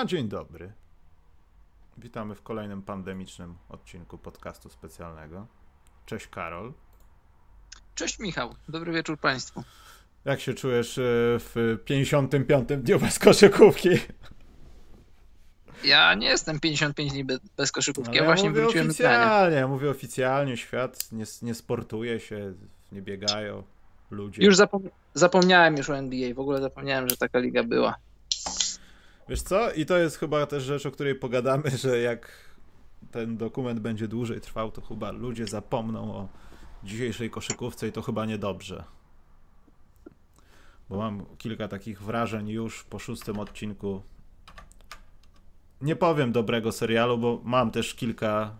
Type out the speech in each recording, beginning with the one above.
A, dzień dobry. Witamy w kolejnym pandemicznym odcinku podcastu specjalnego. Cześć Karol. Cześć Michał, dobry wieczór Państwu. Jak się czujesz e, w 55. dniu bez koszykówki? Ja nie jestem 55 dni bez koszykówki, ja, ja właśnie mówię wróciłem oficjalnie, ja mówię oficjalnie, świat nie, nie sportuje się, nie biegają ludzie. Już zapom zapomniałem już o NBA, w ogóle zapomniałem, że taka liga była. Wiesz co? I to jest chyba też rzecz, o której pogadamy, że jak ten dokument będzie dłużej trwał, to chyba ludzie zapomną o dzisiejszej koszykówce i to chyba niedobrze. Bo mam kilka takich wrażeń już po szóstym odcinku. Nie powiem dobrego serialu, bo mam też kilka.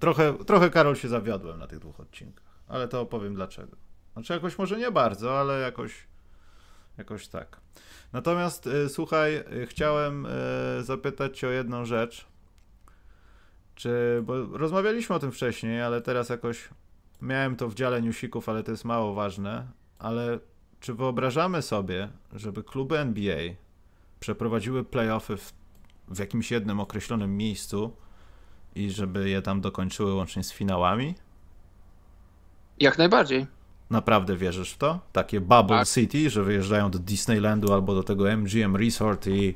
Trochę, trochę Karol się zawiodłem na tych dwóch odcinkach, ale to opowiem dlaczego. Znaczy, jakoś może nie bardzo, ale jakoś, jakoś tak. Natomiast y, słuchaj, y, chciałem y, zapytać Cię o jedną rzecz. Czy, bo rozmawialiśmy o tym wcześniej, ale teraz jakoś miałem to w dziale newsików, ale to jest mało ważne. Ale czy wyobrażamy sobie, żeby kluby NBA przeprowadziły playoffy w, w jakimś jednym określonym miejscu i żeby je tam dokończyły łącznie z finałami? Jak najbardziej. Naprawdę wierzysz w to? Takie Bubble tak. City, że wyjeżdżają do Disneylandu albo do tego MGM Resort i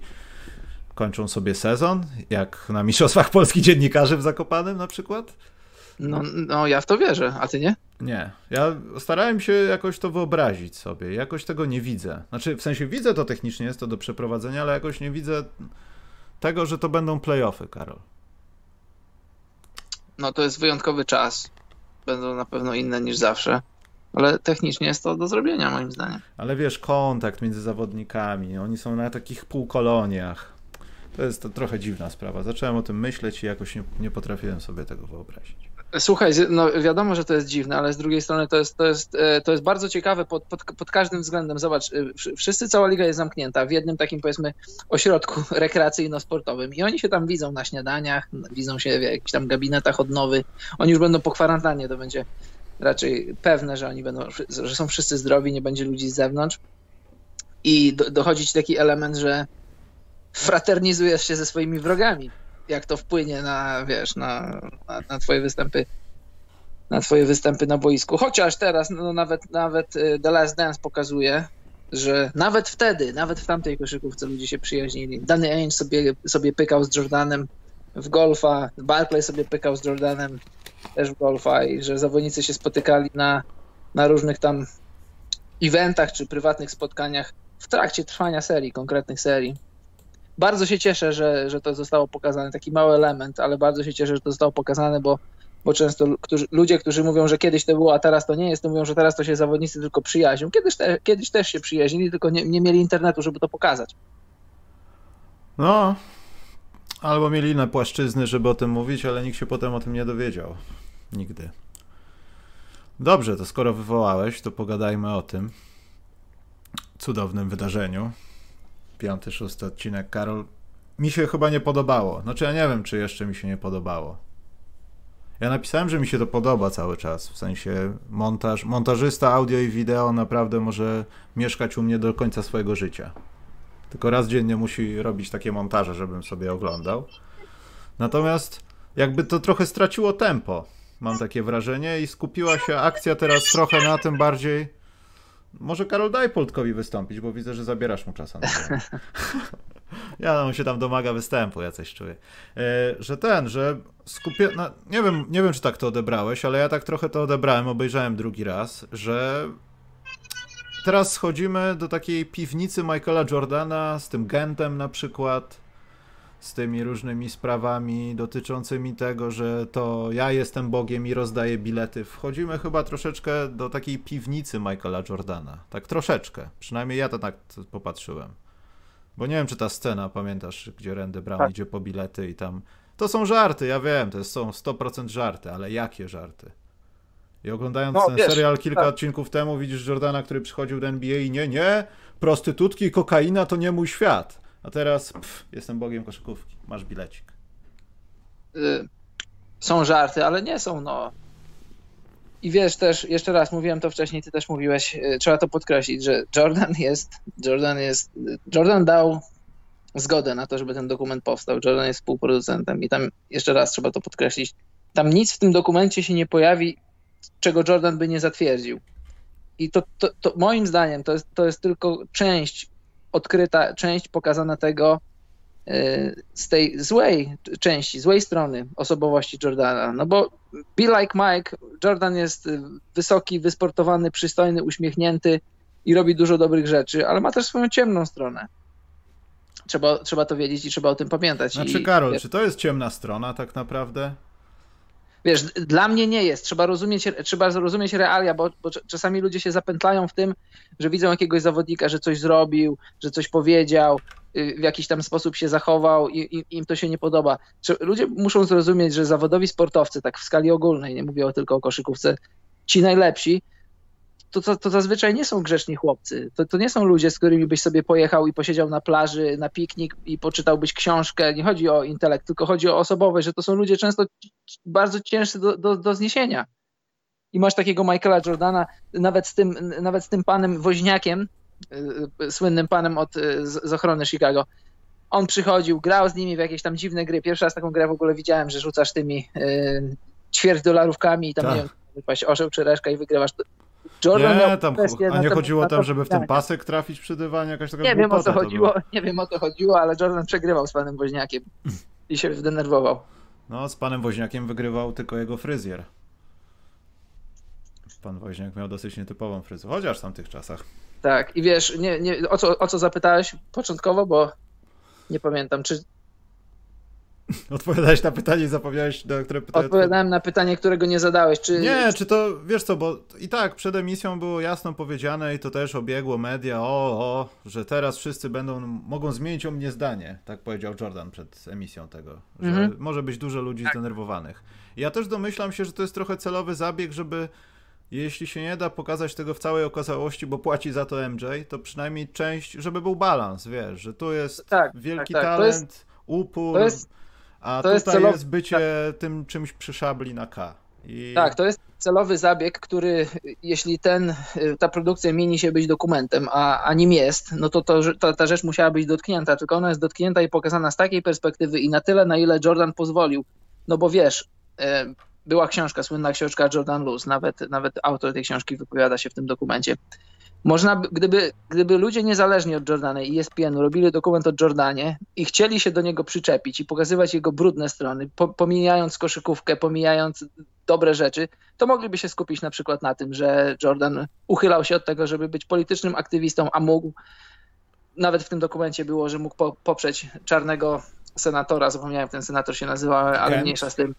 kończą sobie sezon, jak na Mistrzostwach Polskich Dziennikarzy w Zakopanem na przykład? No, no ja w to wierzę, a ty nie? Nie. Ja starałem się jakoś to wyobrazić sobie. Jakoś tego nie widzę. Znaczy, w sensie widzę to technicznie, jest to do przeprowadzenia, ale jakoś nie widzę tego, że to będą playoffy, Karol. No to jest wyjątkowy czas. Będą na pewno inne niż zawsze. Ale technicznie jest to do zrobienia, moim zdaniem. Ale wiesz, kontakt między zawodnikami, oni są na takich półkoloniach. To jest to trochę dziwna sprawa. Zacząłem o tym myśleć i jakoś nie, nie potrafiłem sobie tego wyobrazić. Słuchaj, no wiadomo, że to jest dziwne, ale z drugiej strony to jest, to jest, e, to jest bardzo ciekawe pod, pod, pod każdym względem. Zobacz, e, wszyscy, cała liga jest zamknięta w jednym takim, powiedzmy, ośrodku rekreacyjno-sportowym i oni się tam widzą na śniadaniach, widzą się w jakichś tam gabinetach odnowy. Oni już będą po kwarantannie, to będzie raczej pewne, że oni będą, że są wszyscy zdrowi, nie będzie ludzi z zewnątrz. I do, dochodzi ci taki element, że fraternizujesz się ze swoimi wrogami. Jak to wpłynie na, wiesz, na, na, na twoje występy na twoje występy na boisku. Chociaż teraz no, nawet, nawet y, The Last Dance pokazuje, że nawet wtedy, nawet w tamtej koszykówce ludzie się przyjaźnili. Danny Ainge sobie, sobie pykał z Jordanem w golfa, Barclay sobie pykał z Jordanem też golfa i że zawodnicy się spotykali na, na różnych tam eventach czy prywatnych spotkaniach w trakcie trwania serii, konkretnych serii. Bardzo się cieszę, że, że to zostało pokazane, taki mały element, ale bardzo się cieszę, że to zostało pokazane, bo, bo często którzy, ludzie, którzy mówią, że kiedyś to było, a teraz to nie jest, to mówią, że teraz to się zawodnicy tylko przyjaźnią. Kiedyś, te, kiedyś też się przyjaźnili, tylko nie, nie mieli internetu, żeby to pokazać. No, Albo mieli inne płaszczyzny, żeby o tym mówić, ale nikt się potem o tym nie dowiedział. Nigdy. Dobrze, to skoro wywołałeś, to pogadajmy o tym cudownym wydarzeniu. Piąty, szósty odcinek. Karol, mi się chyba nie podobało. Znaczy, ja nie wiem, czy jeszcze mi się nie podobało. Ja napisałem, że mi się to podoba cały czas. W sensie montaż, montażysta audio i wideo naprawdę może mieszkać u mnie do końca swojego życia. Tylko raz dziennie musi robić takie montaże, żebym sobie oglądał. Natomiast jakby to trochę straciło tempo, mam takie wrażenie, i skupiła się akcja teraz trochę na tym bardziej. Może Karol daj Poltkowi wystąpić, bo widzę, że zabierasz mu czas. ja on się tam domaga występu, ja coś czuję. E, że ten, że skupię. No, nie, wiem, nie wiem, czy tak to odebrałeś, ale ja tak trochę to odebrałem, obejrzałem drugi raz, że teraz schodzimy do takiej piwnicy Michaela Jordana z tym Gentem na przykład, z tymi różnymi sprawami dotyczącymi tego, że to ja jestem Bogiem i rozdaję bilety. Wchodzimy chyba troszeczkę do takiej piwnicy Michaela Jordana. Tak troszeczkę. Przynajmniej ja to tak popatrzyłem. Bo nie wiem, czy ta scena, pamiętasz, gdzie Randy Brown tak. idzie po bilety i tam... To są żarty, ja wiem, to są 100% żarty, ale jakie żarty? I oglądając no, ten wiesz, serial kilka tak. odcinków temu, widzisz Jordana, który przychodził do NBA i nie, nie, prostytutki i kokaina to nie mój świat. A teraz pff, jestem bogiem koszykówki, masz bilecik. Y są żarty, ale nie są, no. I wiesz też, jeszcze raz, mówiłem to wcześniej, ty też mówiłeś, y trzeba to podkreślić, że Jordan jest, Jordan jest, Jordan dał zgodę na to, żeby ten dokument powstał. Jordan jest współproducentem i tam jeszcze raz trzeba to podkreślić. Tam nic w tym dokumencie się nie pojawi, czego Jordan by nie zatwierdził. I to, to, to moim zdaniem to jest, to jest tylko część odkryta, część pokazana tego y, z tej złej części, złej strony osobowości Jordana. No bo be like Mike, Jordan jest wysoki, wysportowany, przystojny, uśmiechnięty i robi dużo dobrych rzeczy, ale ma też swoją ciemną stronę. Trzeba, trzeba to wiedzieć i trzeba o tym pamiętać. Znaczy, I, Karol, czy to jest ciemna strona tak naprawdę? Wiesz, dla mnie nie jest. Trzeba rozumieć, trzeba zrozumieć realia, bo, bo, czasami ludzie się zapętlają w tym, że widzą jakiegoś zawodnika, że coś zrobił, że coś powiedział, y, w jakiś tam sposób się zachował i, im to się nie podoba. Ludzie muszą zrozumieć, że zawodowi sportowcy, tak w skali ogólnej, nie mówię tylko o koszykówce, ci najlepsi, to, to, to zazwyczaj nie są grzeczni chłopcy. To, to nie są ludzie, z którymi byś sobie pojechał i posiedział na plaży, na piknik i poczytałbyś książkę. Nie chodzi o intelekt, tylko chodzi o osobowość, że to są ludzie często bardzo ciężcy do, do, do zniesienia. I masz takiego Michaela Jordana, nawet z tym, nawet z tym panem Woźniakiem, yy, słynnym panem od, yy, z, z ochrony Chicago. On przychodził, grał z nimi w jakieś tam dziwne gry. Pierwszy raz taką grę w ogóle widziałem, że rzucasz tymi yy, ćwierć dolarówkami i tam tak. nie wiem, wypaść orzeł czy reszka i wygrywasz. Jordan nie, tam, a nie chodziło tam, żeby w ten pasek trafić przy dywanie? Jakaś taka nie wiem o co chodziło, nie wiem o co chodziło, ale Jordan przegrywał z panem Woźniakiem i się zdenerwował. No, z panem Woźniakiem wygrywał tylko jego fryzjer. Pan Woźniak miał dosyć nietypową fryzurę, chociaż w tamtych czasach. Tak, i wiesz, nie, nie, o, co, o co zapytałeś początkowo, bo nie pamiętam, czy Odpowiadałeś na pytanie i zapomniałeś, na które pytanie. Odpowiadałem na pytanie, którego nie zadałeś. Czy... Nie, czy to, wiesz co, bo i tak przed emisją było jasno powiedziane i to też obiegło media, o, o, że teraz wszyscy będą, mogą zmienić o mnie zdanie, tak powiedział Jordan przed emisją tego, że mhm. może być dużo ludzi tak. zdenerwowanych. Ja też domyślam się, że to jest trochę celowy zabieg, żeby jeśli się nie da pokazać tego w całej okazałości, bo płaci za to MJ, to przynajmniej część, żeby był balans, wiesz, że tu jest tak, wielki tak, tak. talent, jest, upór. Jest a to tutaj jest, celowy... jest bycie tym czymś przy szabli na K. I... Tak, to jest celowy zabieg, który jeśli ten, ta produkcja mieni się być dokumentem, a, a nim jest, no to, to, to ta rzecz musiała być dotknięta, tylko ona jest dotknięta i pokazana z takiej perspektywy i na tyle, na ile Jordan pozwolił. No bo wiesz, e, była książka, słynna książka Jordan Luz, nawet, nawet autor tej książki wypowiada się w tym dokumencie. Można, gdyby, gdyby ludzie niezależni od Jordana i ESPN-u robili dokument o Jordanie i chcieli się do niego przyczepić i pokazywać jego brudne strony, po, pomijając koszykówkę, pomijając dobre rzeczy, to mogliby się skupić na przykład na tym, że Jordan uchylał się od tego, żeby być politycznym aktywistą, a mógł, nawet w tym dokumencie było, że mógł po, poprzeć czarnego senatora, zapomniałem ten senator się nazywa, ale Kent. mniejsza z tym.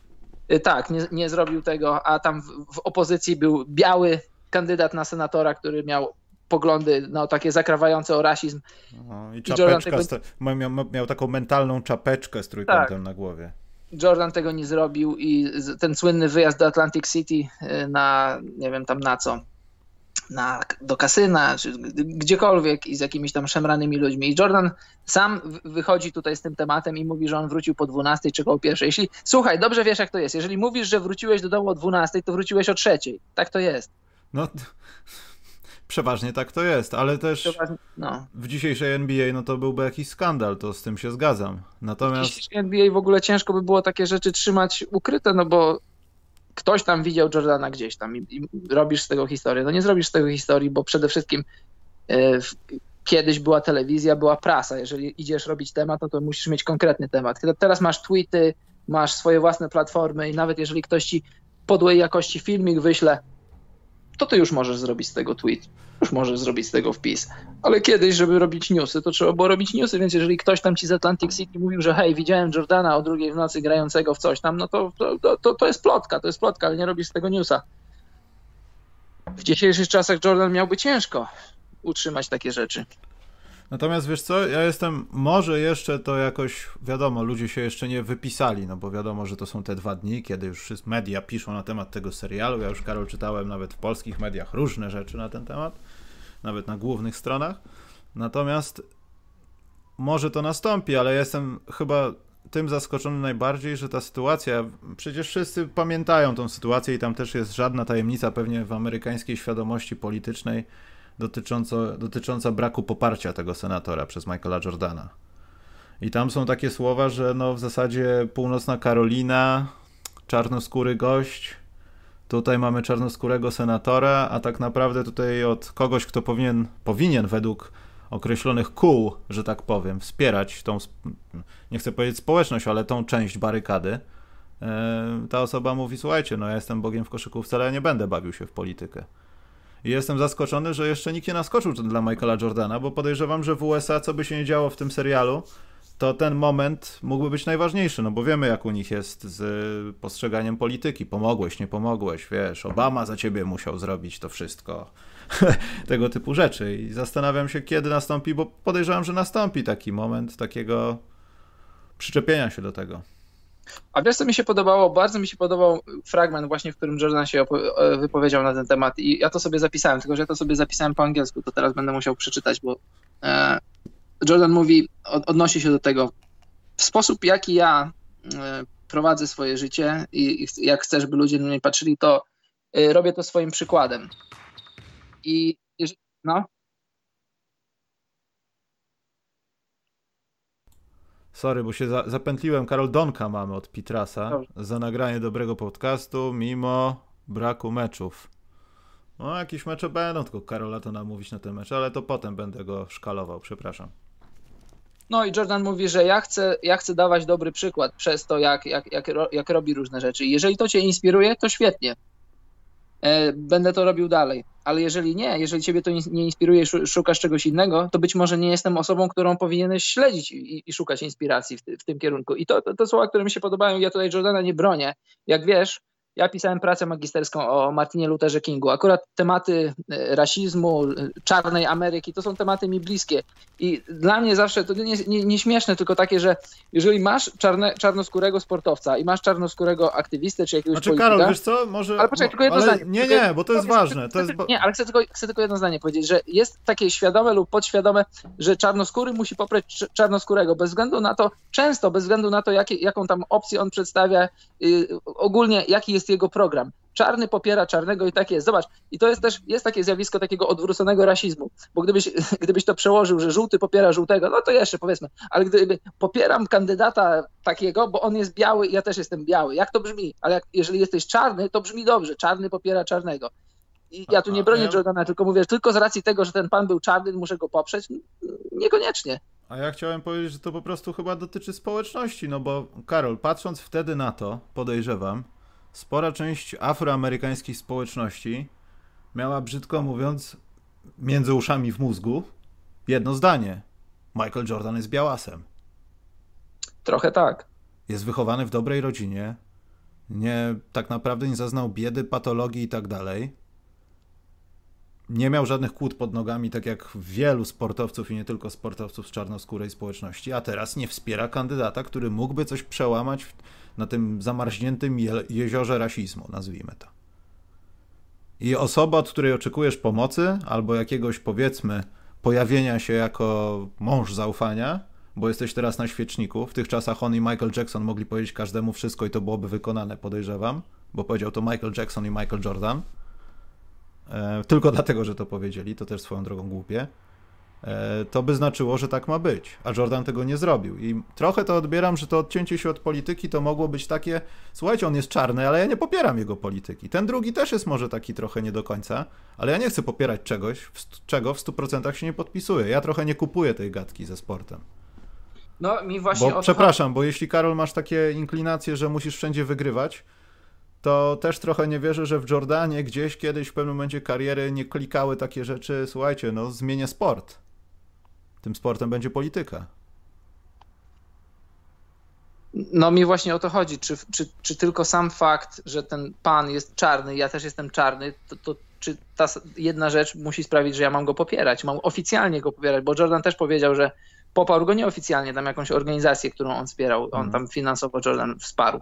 Y, tak, nie, nie zrobił tego, a tam w, w opozycji był biały kandydat na senatora, który miał poglądy no, takie zakrawające o rasizm. No, I czapeczka, I tego... miał, miał, taką mentalną czapeczkę z trójkątem tak. na głowie. Jordan tego nie zrobił i ten słynny wyjazd do Atlantic City y, na, nie wiem tam na co, na, do kasyna, czy gdziekolwiek i z jakimiś tam szemranymi ludźmi. I Jordan sam wychodzi tutaj z tym tematem i mówi, że on wrócił po 12 czy koło pierwszej. Jeśli, słuchaj, dobrze wiesz jak to jest. Jeżeli mówisz, że wróciłeś do domu o 12, to wróciłeś o trzeciej. Tak to jest. No, Przeważnie tak to jest, ale też no. w dzisiejszej NBA no to byłby jakiś skandal, to z tym się zgadzam. Natomiast... W dzisiejszej NBA w ogóle ciężko by było takie rzeczy trzymać ukryte, no bo ktoś tam widział Jordana gdzieś tam i, i robisz z tego historię. No nie zrobisz z tego historii, bo przede wszystkim w, kiedyś była telewizja, była prasa. Jeżeli idziesz robić temat, no to musisz mieć konkretny temat. Teraz masz tweety, masz swoje własne platformy i nawet jeżeli ktoś ci podłej jakości filmik wyśle, to ty już możesz zrobić z tego tweet, już możesz zrobić z tego wpis. Ale kiedyś, żeby robić newsy, to trzeba było robić newsy, więc jeżeli ktoś tam ci z Atlantic City mówił, że hej, widziałem Jordana o drugiej w nocy grającego w coś tam, no to, to, to, to jest plotka, to jest plotka, ale nie robisz z tego newsa. W dzisiejszych czasach Jordan miałby ciężko utrzymać takie rzeczy. Natomiast wiesz co, ja jestem, może jeszcze to jakoś, wiadomo, ludzie się jeszcze nie wypisali, no bo wiadomo, że to są te dwa dni, kiedy już media piszą na temat tego serialu. Ja już, Karol, czytałem nawet w polskich mediach różne rzeczy na ten temat, nawet na głównych stronach. Natomiast może to nastąpi, ale jestem chyba tym zaskoczony najbardziej, że ta sytuacja, przecież wszyscy pamiętają tą sytuację i tam też jest żadna tajemnica pewnie w amerykańskiej świadomości politycznej, dotycząco, dotycząca braku poparcia tego senatora przez Michaela Jordana. I tam są takie słowa, że no w zasadzie północna Karolina, czarnoskóry gość, tutaj mamy czarnoskórego senatora, a tak naprawdę tutaj od kogoś, kto powinien, powinien według określonych kół, że tak powiem, wspierać tą, nie chcę powiedzieć społeczność, ale tą część barykady, e, ta osoba mówi, słuchajcie, no ja jestem Bogiem w koszykówce, ale ja nie będę bawił się w politykę. I jestem zaskoczony, że jeszcze nikt nie naskoczył dla Michaela Jordana, bo podejrzewam, że w USA, co by się nie działo w tym serialu, to ten moment mógłby być najważniejszy, no bo wiemy, jak u nich jest z postrzeganiem polityki. Pomogłeś, nie pomogłeś, wiesz, Obama za ciebie musiał zrobić to wszystko. Tego typu rzeczy. I zastanawiam się, kiedy nastąpi, bo podejrzewam, że nastąpi taki moment takiego przyczepienia się do tego. A wiesz, co mi się podobało? Bardzo mi się podobał fragment właśnie, w którym Jordan się e, wypowiedział na ten temat i ja to sobie zapisałem, tylko że ja to sobie zapisałem po angielsku, to teraz będę musiał przeczytać, bo e, Jordan mówi, odnosi się do tego, w sposób jaki ja e, prowadzę swoje życie i jak chcę, żeby ludzie na mnie patrzyli, to robię to swoim przykładem. I no, Sorry, bo się za zapętliłem. Karol Donka mamy od Pitrasa Dobrze. za nagranie dobrego podcastu, mimo braku meczów. No, jakieś mecze będą, tylko Karola to namówić na te mecze, ale to potem będę go szkalował, przepraszam. No i Jordan mówi, że ja chcę, ja chcę dawać dobry przykład przez to, jak, jak, jak, jak robi różne rzeczy. Jeżeli to cię inspiruje, to świetnie. E, będę to robił dalej. Ale jeżeli nie, jeżeli ciebie to nie inspiruje, szukasz czegoś innego, to być może nie jestem osobą, którą powinieneś śledzić i, i szukać inspiracji w, w, tym kierunku. I to, to, to słowa, które mi się podobają, ja tutaj Jordana nie bronię. Jak wiesz, ja pisałem pracę magisterską o Martinie Lutherze Kingu. Akurat tematy e, rasizmu, e, czarnej Ameryki to są tematy mi bliskie. I dla mnie zawsze to nie, nie, nie śmieszne, tylko takie, że jeżeli masz czarne, czarnoskórego sportowca i masz czarnoskórego aktywistę czy jakiegoś znaczy, polityka... Karol, wiesz co, może... Ale poczekaj, tylko jedno zdanie. Nie, nie, bo to jest ważne. To jest... Nie, ale chcę tylko, chcę tylko jedno zdanie powiedzieć, że jest takie świadome lub podświadome, że czarnoskóry musi poprzeć czarnoskórego, bez względu na to, często bez względu na to, jakie, jaką tam opcję on przedstawia, yy, ogólnie jaki jest jego program. Czarny popiera czarnego i tak jest. Zobacz, i to jest też jest takie zjawisko takiego odwróconego rasizmu, bo gdybyś, gdybyś to przełożył, że żółty popiera żółtego, no to jeszcze powiedzmy, ale gdyby popieram kandydata takiego, bo on jest biały i ja też jestem biały. Jak to brzmi? Ale jak, jeżeli jesteś czarny, to brzmi dobrze. Czarny popiera czarnego. I ja tu nie bronię. Jordana, tylko mówię, tylko z racji tego, że ten pan był czarny, muszę go poprzeć. Niekoniecznie. A ja chciałem powiedzieć, że to po prostu chyba dotyczy społeczności, no bo Karol, patrząc wtedy na to, podejrzewam, spora część afroamerykańskiej społeczności miała, brzydko mówiąc, między uszami w mózgu jedno zdanie. Michael Jordan jest białasem. Trochę tak. Jest wychowany w dobrej rodzinie. Nie, tak naprawdę nie zaznał biedy, patologii i tak dalej. Nie miał żadnych kłód pod nogami, tak jak wielu sportowców i nie tylko sportowców z czarnoskórej społeczności, a teraz nie wspiera kandydata, który mógłby coś przełamać w, na tym zamarzniętym je jeziorze rasizmu, nazwijmy to. I osoba, od której oczekujesz pomocy, albo jakiegoś powiedzmy pojawienia się jako mąż zaufania, bo jesteś teraz na świeczniku. W tych czasach on i Michael Jackson mogli powiedzieć każdemu wszystko i to byłoby wykonane, podejrzewam, bo powiedział to Michael Jackson i Michael Jordan. E, tylko dlatego, że to powiedzieli, to też swoją drogą głupie. E, to by znaczyło, że tak ma być. A Jordan tego nie zrobił. I trochę to odbieram, że to odcięcie się od polityki to mogło być takie, słuchajcie, on jest czarny, ale ja nie popieram jego polityki. Ten drugi też jest może taki trochę nie do końca, ale ja nie chcę popierać czegoś, czego w 100% się nie podpisuję. Ja trochę nie kupuję tej gadki ze sportem. No mi właśnie. Bo, Przepraszam, bo jeśli Karol masz takie inklinacje, że musisz wszędzie wygrywać, to też trochę nie wierzę, że w Jordanie gdzieś kiedyś w pewnym momencie kariery nie klikały takie rzeczy, słuchajcie, no zmienię sport. Tym sportem będzie polityka. No mi właśnie o to chodzi. Czy, czy, czy tylko sam fakt, że ten pan jest czarny, ja też jestem czarny, to, to czy ta jedna rzecz musi sprawić, że ja mam go popierać, mam oficjalnie go popierać, bo Jordan też powiedział, że poparł go nieoficjalnie, tam jakąś organizację, którą on wspierał, on mhm. tam finansowo Jordan wsparł.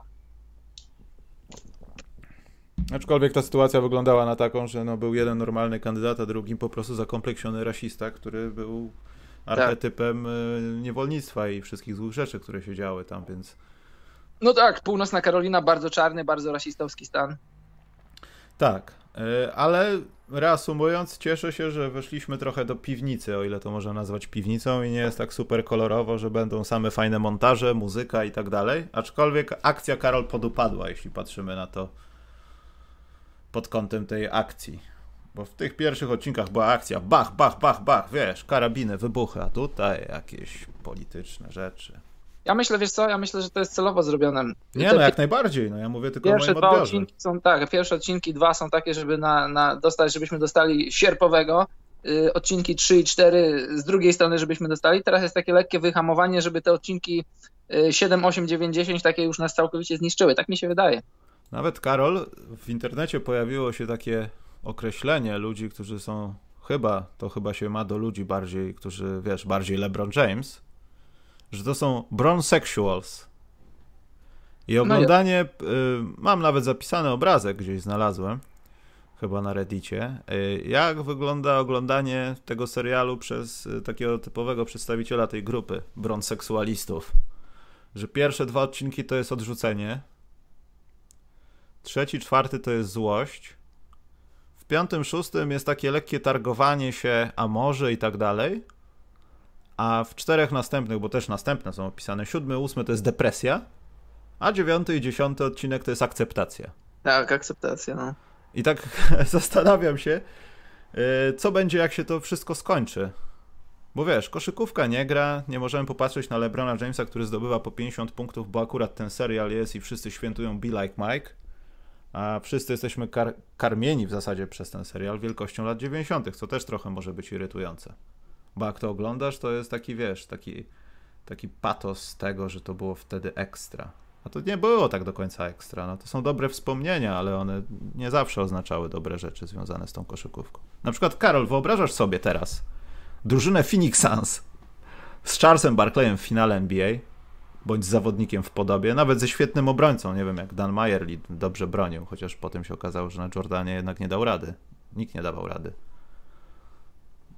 Aczkolwiek ta sytuacja wyglądała na taką, że no był jeden normalny kandydat, a drugim po prostu zakompleksiony rasista, który był archetypem tak. niewolnictwa i wszystkich złych rzeczy, które się działy tam, więc... No tak, północna Karolina, bardzo czarny, bardzo rasistowski stan. Tak. E, ale reasumując, cieszę się, że weszliśmy trochę do piwnicy, o ile to można nazwać piwnicą i nie jest tak super kolorowo, że będą same fajne montaże, muzyka i tak dalej. Aczkolwiek akcja Karol podupadła, jeśli patrzymy na to pod kątem tej akcji. Bo w tych pierwszych odcinkach była akcja bach, bach, bach, bach, wiesz, karabiny, wybuchy, a tutaj jakieś polityczne rzeczy. Ja myślę, wiesz co, ja myślę, że to jest celowo zrobione. Nie, no jak najbardziej, no ja mówię tylko pierwsze o moim dwa odbiorze. odcinki są tak, pierwsze odcinki dwa są takie, żeby na, na dostać, żebyśmy dostali sierpowego. Y, odcinki 3 i 4 z drugiej strony, żebyśmy dostali. Teraz jest takie lekkie wyhamowanie, żeby te odcinki y, 7, 8, 9, 10 takie już nas całkowicie zniszczyły. Tak mi się wydaje. Nawet Karol, w internecie pojawiło się takie określenie ludzi, którzy są chyba, to chyba się ma do ludzi bardziej, którzy, wiesz, bardziej LeBron James, że to są bronsexuals. I oglądanie, y, mam nawet zapisany obrazek, gdzieś znalazłem, chyba na reddicie, y, jak wygląda oglądanie tego serialu przez y, takiego typowego przedstawiciela tej grupy bronseksualistów. Że pierwsze dwa odcinki to jest odrzucenie, trzeci, czwarty to jest złość, piątym, szóstym jest takie lekkie targowanie się, a może i tak dalej, a w czterech następnych, bo też następne są opisane, siódmy, ósmy to jest depresja, a dziewiąty i dziesiąty odcinek to jest akceptacja. Tak, akceptacja, no. I tak zastanawiam się, y, co będzie, jak się to wszystko skończy. Bo wiesz, koszykówka nie gra, nie możemy popatrzeć na LeBrona Jamesa, który zdobywa po 50 punktów, bo akurat ten serial jest i wszyscy świętują Be Like Mike, a wszyscy jesteśmy kar karmieni w zasadzie przez ten serial wielkością lat 90., co też trochę może być irytujące. Bo jak to oglądasz, to jest taki, wiesz, taki, taki patos tego, że to było wtedy ekstra. A to nie było tak do końca ekstra. No to są dobre wspomnienia, ale one nie zawsze oznaczały dobre rzeczy związane z tą koszykówką. Na przykład, Karol, wyobrażasz sobie teraz drużynę Phoenix Suns z Charlesem Barkleyem w finale NBA, bądź zawodnikiem w podobie, nawet ze świetnym obrońcą, nie wiem jak Dan Mayerly dobrze bronił, chociaż potem się okazało, że na Jordanie jednak nie dał rady. Nikt nie dawał rady.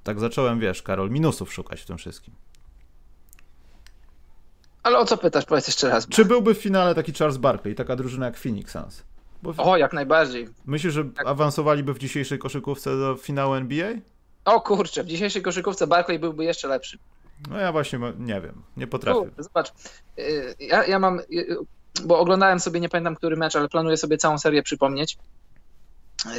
Tak zacząłem, wiesz, Karol, minusów szukać w tym wszystkim. Ale o co pytasz? Powiedz jeszcze raz. Czy byłby w finale taki Charles Barkley, taka drużyna jak Phoenix Suns? Bo... O, jak najbardziej. Myślisz, że tak. awansowaliby w dzisiejszej koszykówce do finału NBA? O kurczę, w dzisiejszej koszykówce Barkley byłby jeszcze lepszy. No ja właśnie nie wiem, nie potrafię. U, zobacz, y, ja, ja mam, y, bo oglądałem sobie, nie pamiętam który mecz, ale planuję sobie całą serię przypomnieć. Y,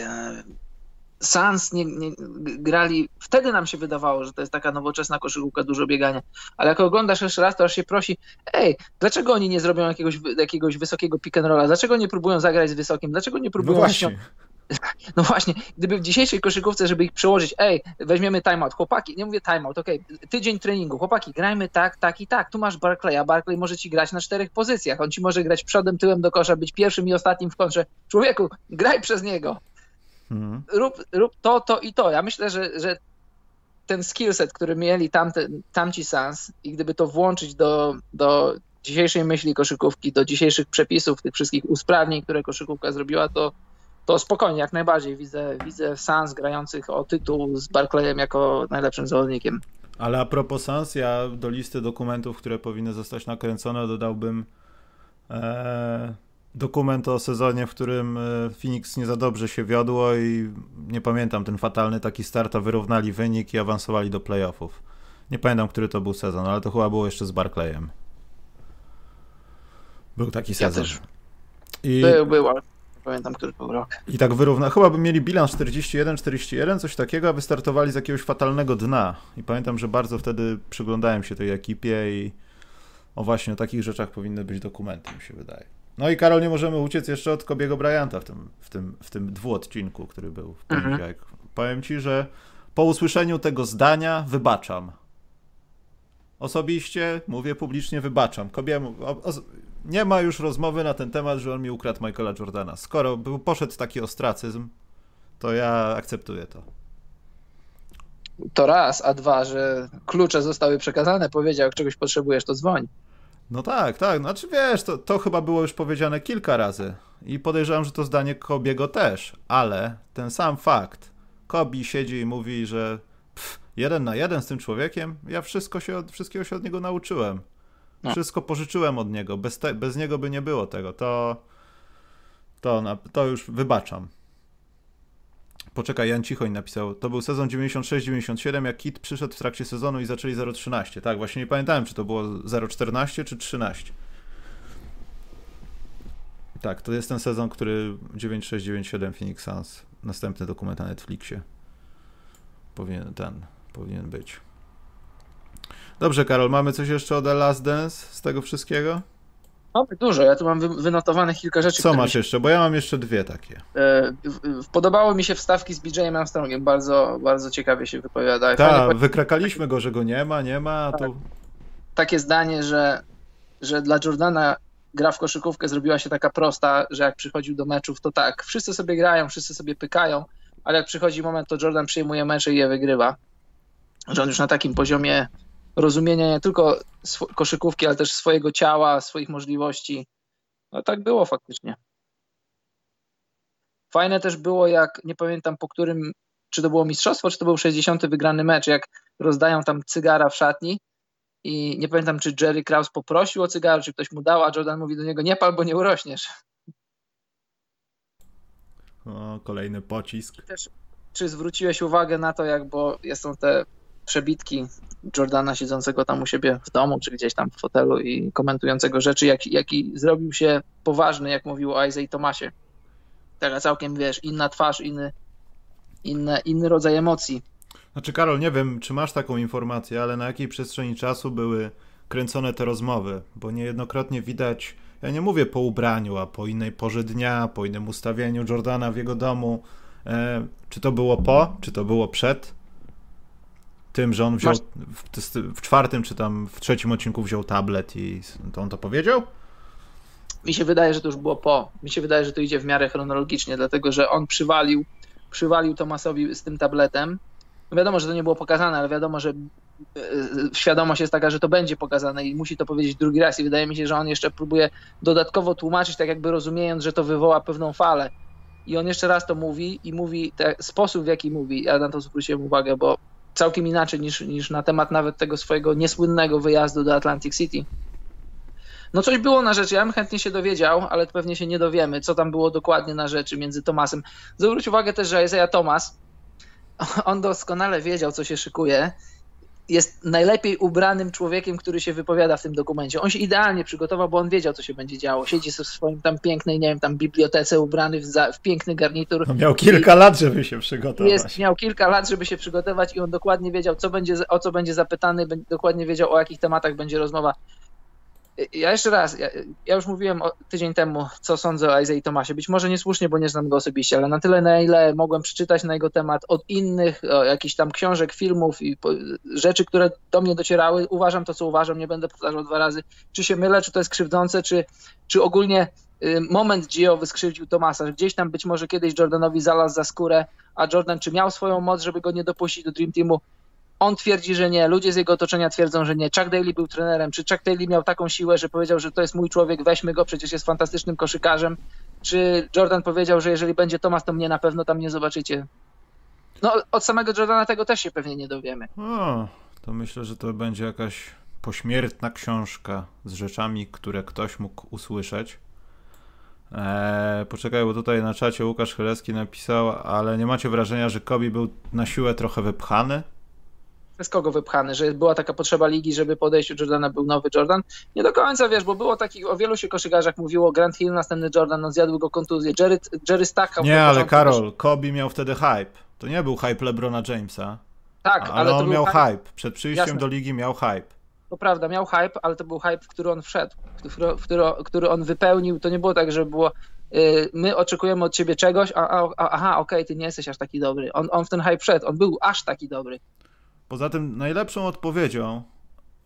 Sans nie, nie, grali, wtedy nam się wydawało, że to jest taka nowoczesna koszykówka, dużo biegania, ale jak oglądasz jeszcze raz, to aż się prosi, ej, dlaczego oni nie zrobią jakiegoś, jakiegoś wysokiego pick and rolla, dlaczego nie próbują zagrać z wysokim, dlaczego nie próbują... No właśnie. No właśnie, gdyby w dzisiejszej koszykówce, żeby ich przełożyć, ej, weźmiemy timeout, chłopaki, nie mówię timeout, okej, okay, tydzień treningu, chłopaki, grajmy tak, tak i tak, tu masz Barclaya, Barclay może ci grać na czterech pozycjach, on ci może grać przodem, tyłem do kosza, być pierwszym i ostatnim w kontrze, człowieku, graj przez niego, mhm. rób, rób to, to i to, ja myślę, że, że ten skillset, który mieli tamte, tamci Sans i gdyby to włączyć do, do dzisiejszej myśli koszykówki, do dzisiejszych przepisów, tych wszystkich usprawnień, które koszykówka zrobiła, to to spokojnie, jak najbardziej widzę, widzę Sans grających o tytuł z Barclayem jako najlepszym zawodnikiem. Ale a propos Sans, ja do listy dokumentów, które powinny zostać nakręcone, dodałbym e, dokument o sezonie, w którym e, Phoenix nie za dobrze się wiodło i nie pamiętam, ten fatalny taki start, a wyrównali wynik i awansowali do playoffów. Nie pamiętam, który to był sezon, ale to chyba było jeszcze z Barclayem. Był taki sezon. Ja też. I... Był, był, ale pamiętam, który był rok. I tak wyrówna. Chyba by mieli bilans 41-41, coś takiego, a wystartowali z jakiegoś fatalnego dna. I pamiętam, że bardzo wtedy przyglądałem się tej ekipie i o właśnie o takich rzeczach powinny być dokumenty, mi się wydaje. No i Karol, nie możemy uciec jeszcze od Kobiego Bryanta w tym, w tym, w tym dwuodcinku, który był w poniedziałek. Mhm. Powiem ci, że po usłyszeniu tego zdania wybaczam. Osobiście, mówię publicznie, wybaczam. Kobiemu, o, o, nie ma już rozmowy na ten temat, że on mi ukradł Michaela Jordana. Skoro był, poszedł taki ostracyzm, to ja akceptuję to. To raz, a dwa, że klucze zostały przekazane, powiedział, jak czegoś potrzebujesz, to dzwoń. No tak, tak. Znaczy wiesz, to, to chyba było już powiedziane kilka razy. I podejrzewam, że to zdanie Kobiego też, ale ten sam fakt. Kobi siedzi i mówi, że pff, jeden na jeden z tym człowiekiem, ja wszystko się, wszystkiego się od niego nauczyłem. No. Wszystko pożyczyłem od niego. Bez, te, bez niego by nie było tego. To, to, to już wybaczam. Poczekaj, Jan Cichoń napisał. To był sezon 96-97, jak Kit przyszedł w trakcie sezonu i zaczęli 0-13. Tak, właśnie nie pamiętałem, czy to było 0-14 czy 13. Tak, to jest ten sezon, który 96-97 Phoenix Suns. Następny dokument na Netflixie. Powinien ten, powinien być. Dobrze, Karol, mamy coś jeszcze o The Last Dance z tego wszystkiego? Mamy dużo, ja tu mam wynotowanych kilka rzeczy. Co masz jeszcze? Bo ja mam jeszcze dwie takie. E, podobało mi się wstawki z BJ Armstrongiem, bardzo, bardzo ciekawie się wypowiada. Tak, wykrakaliśmy go, że go nie ma, nie ma, a tu... Takie zdanie, że, że dla Jordana gra w koszykówkę zrobiła się taka prosta, że jak przychodził do meczów, to tak, wszyscy sobie grają, wszyscy sobie pykają, ale jak przychodzi moment, to Jordan przyjmuje mecze i je wygrywa. Że on już na takim poziomie rozumienia nie tylko koszykówki, ale też swojego ciała, swoich możliwości. No tak było faktycznie. Fajne też było, jak nie pamiętam po którym, czy to było mistrzostwo, czy to był 60. wygrany mecz, jak rozdają tam cygara w szatni i nie pamiętam, czy Jerry Krause poprosił o cygaro, czy ktoś mu dał, a Jordan mówi do niego, nie pal, bo nie urośniesz. O, kolejny pocisk. Też, czy zwróciłeś uwagę na to, jak, bo są te przebitki Jordana siedzącego tam u siebie w domu, czy gdzieś tam w fotelu i komentującego rzeczy, jak, jaki zrobił się poważny, jak mówił o Isaiah Tomasie. Taka całkiem, wiesz, inna twarz, inny, inny, inny rodzaj emocji. Znaczy, Karol, nie wiem, czy masz taką informację, ale na jakiej przestrzeni czasu były kręcone te rozmowy, bo niejednokrotnie widać, ja nie mówię po ubraniu, a po innej porze dnia, po innym ustawieniu Jordana w jego domu. E, czy to było po, czy to było przed? Tym, że on wziął w, w, czwartym czy tam w trzecim odcinku wziął tablet i to on to powiedział? Mi się wydaje, że to już było po. Mi się wydaje, że to idzie w miarę chronologicznie, dlatego że on przywalił, przywalił Tomasowi z tym tabletem. No wiadomo, że to nie było pokazane, ale wiadomo, że e, świadomość jest taka, że to będzie pokazane i musi to powiedzieć drugi raz. I wydaje mi się, że on jeszcze próbuje dodatkowo tłumaczyć, tak jakby rozumiejąc, że to wywoła pewną falę. I on jeszcze raz to mówi i mówi te, sposób, w jaki mówi. Ja na to zwróciłem uwagę, bo całkiem inaczej niż, niż na temat nawet tego swojego niesłynnego wyjazdu do Atlantic City. No coś było na rzeczy, ja bym chętnie się dowiedział, ale pewnie się nie dowiemy, co tam było dokładnie na rzeczy między Tomasem. Zwróć uwagę też, że Isaiah Thomas, on doskonale wiedział, co się szykuje jest najlepiej ubranym człowiekiem, który się wypowiada w tym dokumencie. On się idealnie przygotował, bo on wiedział, co się będzie działo. Siedzi w swoim tam pięknej, nie wiem, tam bibliotece ubrany w, za, w piękny garnitur. No miał kilka lat, żeby się przygotować. Jest, miał kilka lat, żeby się przygotować i on dokładnie wiedział, co będzie, o co będzie zapytany, dokładnie wiedział, o jakich tematach będzie rozmowa. Ja jeszcze raz, ja, ja, już mówiłem tydzień temu, co sądzę o Isaiah Tomasie. Być może niesłusznie, bo nie znam go osobiście, ale na tyle, na ile mogłem przeczytać na jego temat od innych, jakichś tam książek, filmów i po, rzeczy, które do mnie docierały, uważam to, co uważam, nie będę powtarzał dwa razy, czy się mylę, czy to jest krzywdzące, czy, czy ogólnie y, moment dziejowy skrzywdził Tomasa, że gdzieś tam być może kiedyś Jordanowi zalazł za skórę, a Jordan czy miał swoją moc, żeby go nie dopuścić do Dream Teamu, on twierdzi, że nie, ludzie z jego otoczenia twierdzą, że nie. Chuck Daly był trenerem. Czy Chuck Daly miał taką siłę, że powiedział, że to jest mój człowiek, weźmy go, przecież jest fantastycznym koszykarzem? Czy Jordan powiedział, że jeżeli będzie Tomas, to mnie na pewno tam nie zobaczycie? No, od samego Jordana tego też się pewnie nie dowiemy. O, to myślę, że to będzie jakaś pośmiertna książka z rzeczami, które ktoś mógł usłyszeć. Eee, poczekaj, bo tutaj na czacie Łukasz Chylecki napisał, ale nie macie wrażenia, że Kobi był na siłę trochę wypchany? Przez kogo wypchany, że była taka potrzeba ligi, żeby po odejściu Jordana był nowy Jordan. Nie do końca wiesz, bo było takich, o wielu się koszykarzach mówiło, Grant Hill, następny Jordan, no zjadł go kontuzję, Jerry, Jerry Stackhouse. Nie, ale Karol, Kobe miał wtedy hype. To nie był hype LeBrona Jamesa. Tak, ale, ale on miał hype. hype. Przed przyjściem Jasne. do ligi miał hype. To prawda, miał hype, ale to był hype, w który on wszedł, w który, który on wypełnił. To nie było tak, że było y, my oczekujemy od ciebie czegoś, a, a, a aha, okej, okay, ty nie jesteś aż taki dobry. On, on w ten hype wszedł, on był aż taki dobry. Poza tym najlepszą odpowiedzią,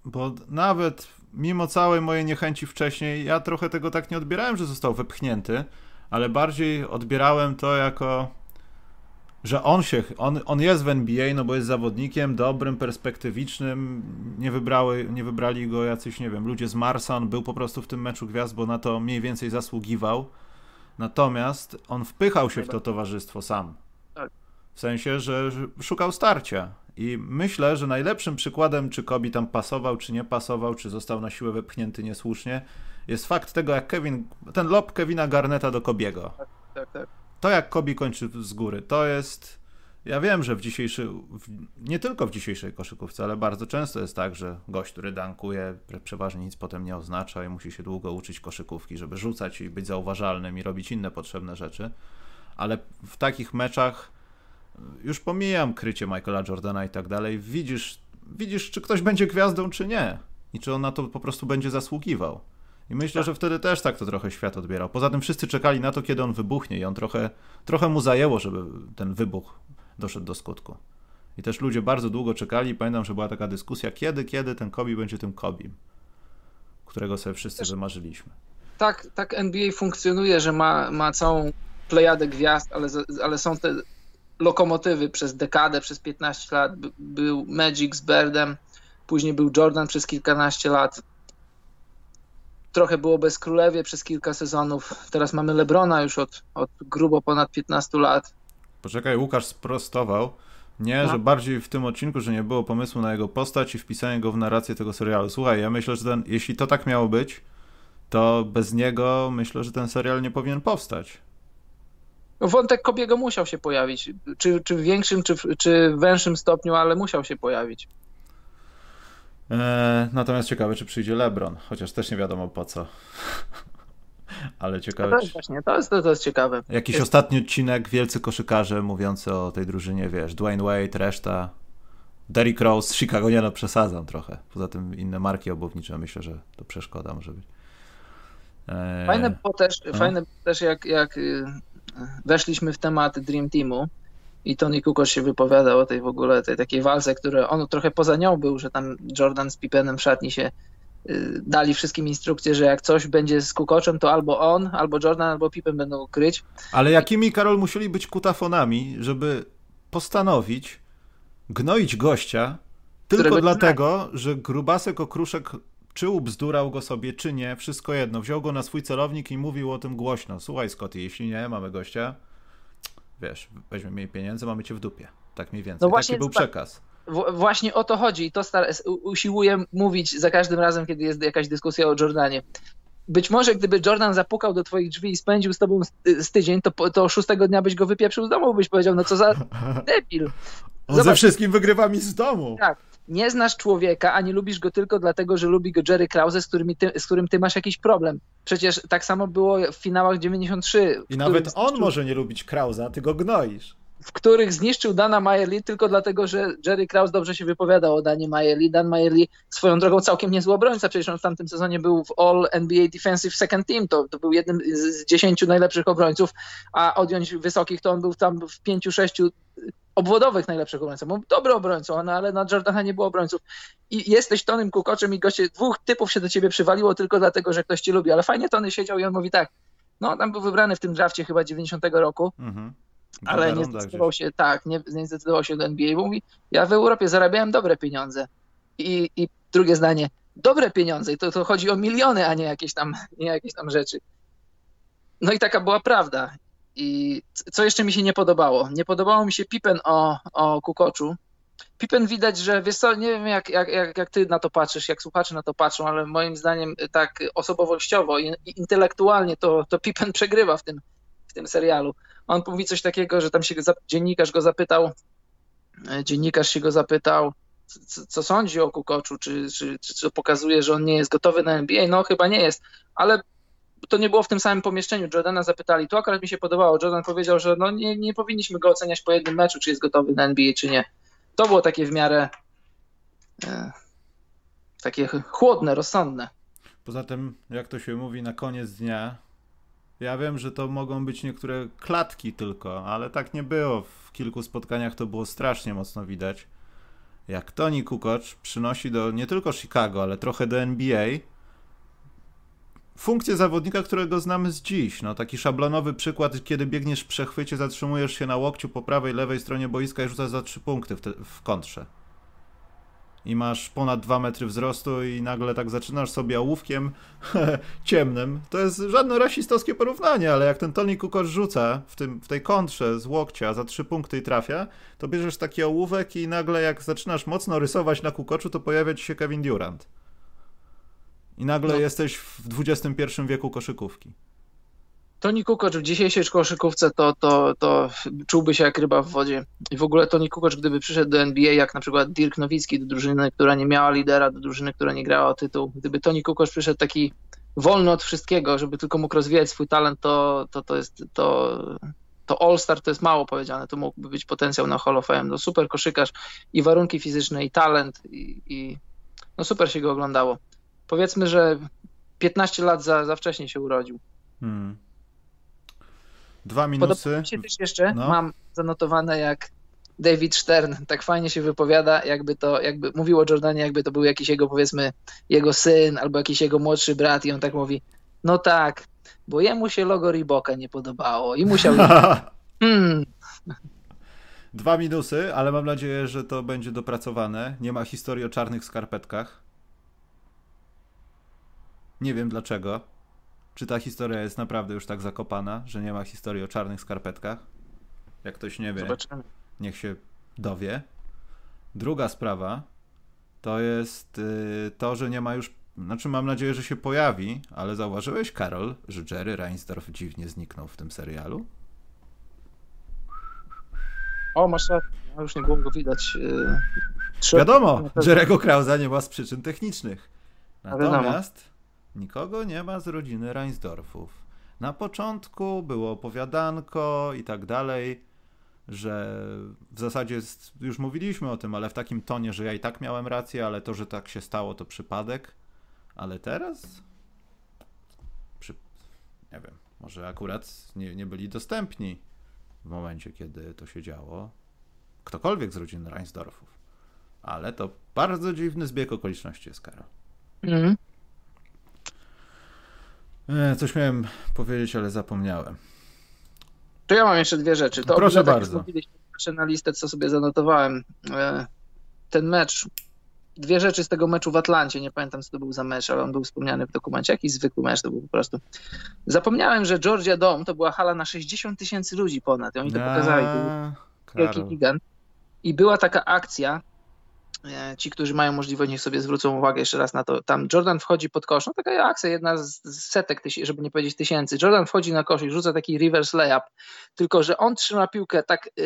bo nawet mimo całej mojej niechęci wcześniej, ja trochę tego tak nie odbierałem, że został wepchnięty, ale bardziej odbierałem to jako że on się, on, on jest w NBA, no bo jest zawodnikiem dobrym, perspektywicznym, nie, wybrały, nie wybrali go jacyś, nie wiem, ludzie z Marsa, on był po prostu w tym meczu gwiazd, bo na to mniej więcej zasługiwał, natomiast on wpychał się w to towarzystwo sam. W sensie, że szukał starcia i myślę, że najlepszym przykładem, czy Kobi tam pasował, czy nie pasował, czy został na siłę wepchnięty niesłusznie, jest fakt tego, jak Kevin, ten lob Kevina Garneta do Kobiego. Tak, tak, tak. to jak Kobi kończy z góry, to jest ja wiem, że w dzisiejszej, nie tylko w dzisiejszej koszykówce, ale bardzo często jest tak, że gość, który dankuje, przeważnie nic potem nie oznacza i musi się długo uczyć koszykówki, żeby rzucać i być zauważalnym i robić inne potrzebne rzeczy. Ale w takich meczach już pomijam krycie Michaela Jordana i tak dalej, widzisz, widzisz, czy ktoś będzie gwiazdą, czy nie. I czy on na to po prostu będzie zasługiwał. I myślę, tak. że wtedy też tak to trochę świat odbierał. Poza tym wszyscy czekali na to, kiedy on wybuchnie i on trochę, trochę mu zajęło, żeby ten wybuch doszedł do skutku. I też ludzie bardzo długo czekali. Pamiętam, że była taka dyskusja, kiedy, kiedy ten Kobi będzie tym Kobim, którego sobie wszyscy też, wymarzyliśmy. Tak, tak NBA funkcjonuje, że ma, ma całą plejadę gwiazd, ale, ale są te lokomotywy przez dekadę, przez 15 lat. Był Magic z Birdem, później był Jordan przez kilkanaście lat. Trochę było bez Królewie przez kilka sezonów. Teraz mamy Lebrona już od, od grubo ponad 15 lat. Poczekaj, Łukasz sprostował. Nie, no. że bardziej w tym odcinku, że nie było pomysłu na jego postać i wpisanie go w narrację tego serialu. Słuchaj, ja myślę, że ten, jeśli to tak miało być, to bez niego myślę, że ten serial nie powinien powstać. Wątek Kobiego musiał się pojawić. Czy, czy w większym, czy, czy węższym stopniu, ale musiał się pojawić. Eee, natomiast ciekawe, czy przyjdzie LeBron, chociaż też nie wiadomo po co. Ale ciekawe. To jest właśnie, to jest, to jest ciekawe. Jakiś jest... ostatni odcinek, wielcy koszykarze mówiący o tej drużynie, wiesz, Dwayne Wade, reszta. Derrick Rose, Chicago, nie no, przesadzam trochę. Poza tym inne marki obuwnicze, myślę, że to przeszkoda może być. Eee... Fajne było też, no? fajne też jak, jak y, weszliśmy w temat Dream Teamu i Tony Kukoc się wypowiadał o tej w ogóle, tej takiej walce, które on trochę poza nią był, że tam Jordan z Pippenem w szatni się Y, dali wszystkim instrukcje, że jak coś będzie z Kukoczem, to albo on, albo Jordan, albo Pippen będą kryć. Ale jakimi, Karol, musieli być kutafonami, żeby postanowić gnoić gościa tylko dlatego, że grubasek okruszek czy ubzdurał go sobie, czy nie, wszystko jedno. Wziął go na swój celownik i mówił o tym głośno. Słuchaj, Scotty, jeśli nie, mamy gościa, wiesz, weźmiemy jej pieniądze, mamy cię w dupie. Tak mniej więcej. No właśnie, Taki był przekaz właśnie o to chodzi i to usiłuję mówić za każdym razem, kiedy jest jakaś dyskusja o Jordanie. Być może gdyby Jordan zapukał do twoich drzwi i spędził z tobą z tydzień, to, to szóstego dnia byś go wypieprzył z domu, byś powiedział, no co za debil. On Zobacz. ze wszystkim wygrywa mi z domu. Tak. Nie znasz człowieka, a nie lubisz go tylko dlatego, że lubi go Jerry Krause, z, ty, z którym ty masz jakiś problem. Przecież tak samo było w finałach 93. I nawet on może nie lubić Krausa, ty go gnoisz w których zniszczył Dana Mayerly tylko dlatego, że Jerry Krause dobrze się wypowiadał o Danie Mayerly. Dan Mayerly swoją drogą całkiem niezły obrońca, przecież on w tamtym sezonie był w All NBA Defensive Second Team, to, to był jednym z dziesięciu najlepszych obrońców, a odjąć wysokich to on był tam w pięciu, sześciu obwodowych najlepszych obrońców. Był dobry obrońcą, no, ale na Jordana nie było obrońców. I jesteś Tonym Kukoczem i goście, dwóch typów się do ciebie przywaliło tylko dlatego, że ktoś cię lubi. Ale fajnie Tony siedział i on mówi tak, no tam był wybrany w tym drafcie chyba 90 roku. Mhm ale nie zdecydował się, tak, nie, nie zdecydował się do NBA, bo mówi, ja w Europie zarabiałem dobre pieniądze. I, i drugie zdanie, dobre pieniądze, i to, to chodzi o miliony, a nie jakieś tam, nie jakieś tam rzeczy. No i taka była prawda. I co jeszcze mi się nie podobało? Nie podobało mi się Pippen o, o Kukoczu. Pippen widać, że wiesz co, nie wiem jak, jak, jak, jak ty na to patrzysz, jak słuchacze na to patrzą, ale moim zdaniem tak osobowościowo i intelektualnie to, to Pippen przegrywa w tym, w tym serialu on mówi coś takiego, że tam się dziennikarz go zapytał, e, dziennikarz się go zapytał, co, co sądzi o Kukoczu, czy, czy, czy, czy pokazuje, że on nie jest gotowy na NBA. No chyba nie jest, ale to nie było w tym samym pomieszczeniu. Jordana zapytali, to akurat mi się podobało. Jordan powiedział, że no nie, nie powinniśmy go oceniać po jednym meczu, czy jest gotowy na NBA, czy nie. To było takie w miarę e, takie chłodne, rozsądne. Poza tym, jak to się mówi, na koniec dnia ja wiem, że to mogą być niektóre klatki tylko, ale tak nie było. W kilku spotkaniach to było strasznie mocno widać. Jak Tony Kukoc przynosi do nie tylko Chicago, ale trochę do NBA funkcję zawodnika, którego znamy z dziś. No, taki szablonowy przykład, kiedy biegniesz w przechwycie, zatrzymujesz się na łokciu po prawej, lewej stronie boiska i rzucasz za trzy punkty w, te, w kontrze i masz ponad 2 metry wzrostu i nagle tak zaczynasz sobie ołówkiem ciemnym. To jest żadne rasistowskie porównanie, ale jak ten Tony Kukoc rzuca w, tym, w tej kontrze z łokcia za 3 punkty i trafia, to bierzesz taki ołówek i nagle jak zaczynasz mocno rysować na Kukoczu, to pojawia ci się Kevin Durant. I nagle no. jesteś w XXI wieku koszykówki. Toni Kukoc w dzisiejszej koszykówce to, to, to czułby się jak ryba w wodzie. I w ogóle Toni Kukoc, gdyby przyszedł do NBA, jak na przykład Dirk Nowicki do drużyny, która nie miała lidera, do drużyny, która nie grała o tytuł, gdyby Toni Kukoc przyszedł taki wolny od wszystkiego, żeby tylko mógł rozwijać swój talent, to, to, to jest to, to All-Star to jest mało powiedziane, to mógłby być potencjał na Hall of Fame. No super koszykarz i warunki fizyczne, i talent, i, i no super się go oglądało. Powiedzmy, że 15 lat za, za wcześnie się urodził. Hmm. Dwa minusy. Podoba mi się też jeszcze, no. mam zanotowane jak David Stern tak fajnie się wypowiada, jakby to, jakby mówił o Jordanie, jakby to był jakiś jego, powiedzmy, jego syn albo jakiś jego młodszy brat i on tak mówi, no tak, bo jemu się logo Reeboka nie podobało i musiał... hmm. Dwa minusy, ale mam nadzieję, że to będzie dopracowane. Nie ma historii o czarnych skarpetkach. Nie wiem dlaczego. Czy ta historia jest naprawdę już tak zakopana, że nie ma historii o czarnych skarpetkach? Jak ktoś nie wie, Zobaczymy. niech się dowie. Druga sprawa to jest yy, to, że nie ma już. Znaczy, mam nadzieję, że się pojawi, ale zauważyłeś, Karol, że Jerry Reinsdorf dziwnie zniknął w tym serialu? O, masz rację, no, już nie było go widać. Yy, Wiadomo, Jerego Krausa nie ma z przyczyn technicznych. Natomiast Nikogo nie ma z rodziny Reinsdorfów. Na początku było opowiadanko i tak dalej, że w zasadzie już mówiliśmy o tym, ale w takim tonie, że ja i tak miałem rację, ale to, że tak się stało, to przypadek. Ale teraz? Przy... Nie wiem, może akurat nie, nie byli dostępni w momencie, kiedy to się działo. Ktokolwiek z rodziny Reinsdorfów. Ale to bardzo dziwny zbieg okoliczności jest, Karol. Mhm. E, coś miałem powiedzieć, ale zapomniałem. To ja mam jeszcze dwie rzeczy. To Proszę bardzo. Patrzę na listę, co sobie zanotowałem. E, ten mecz, dwie rzeczy z tego meczu w Atlancie. Nie pamiętam, co to był za mecz, ale on był wspomniany w dokumencie. Jakiś zwykły mecz to był po prostu. Zapomniałem, że Georgia Dome to była hala na 60 tysięcy ludzi ponad. I oni to pokazali. Wielki gigant. I była taka akcja, ci, którzy mają możliwość, niech sobie zwrócą uwagę jeszcze raz na to. Tam Jordan wchodzi pod kosz, no taka akcja, jedna z setek, żeby nie powiedzieć tysięcy. Jordan wchodzi na kosz i rzuca taki reverse layup, tylko że on trzyma piłkę tak, e,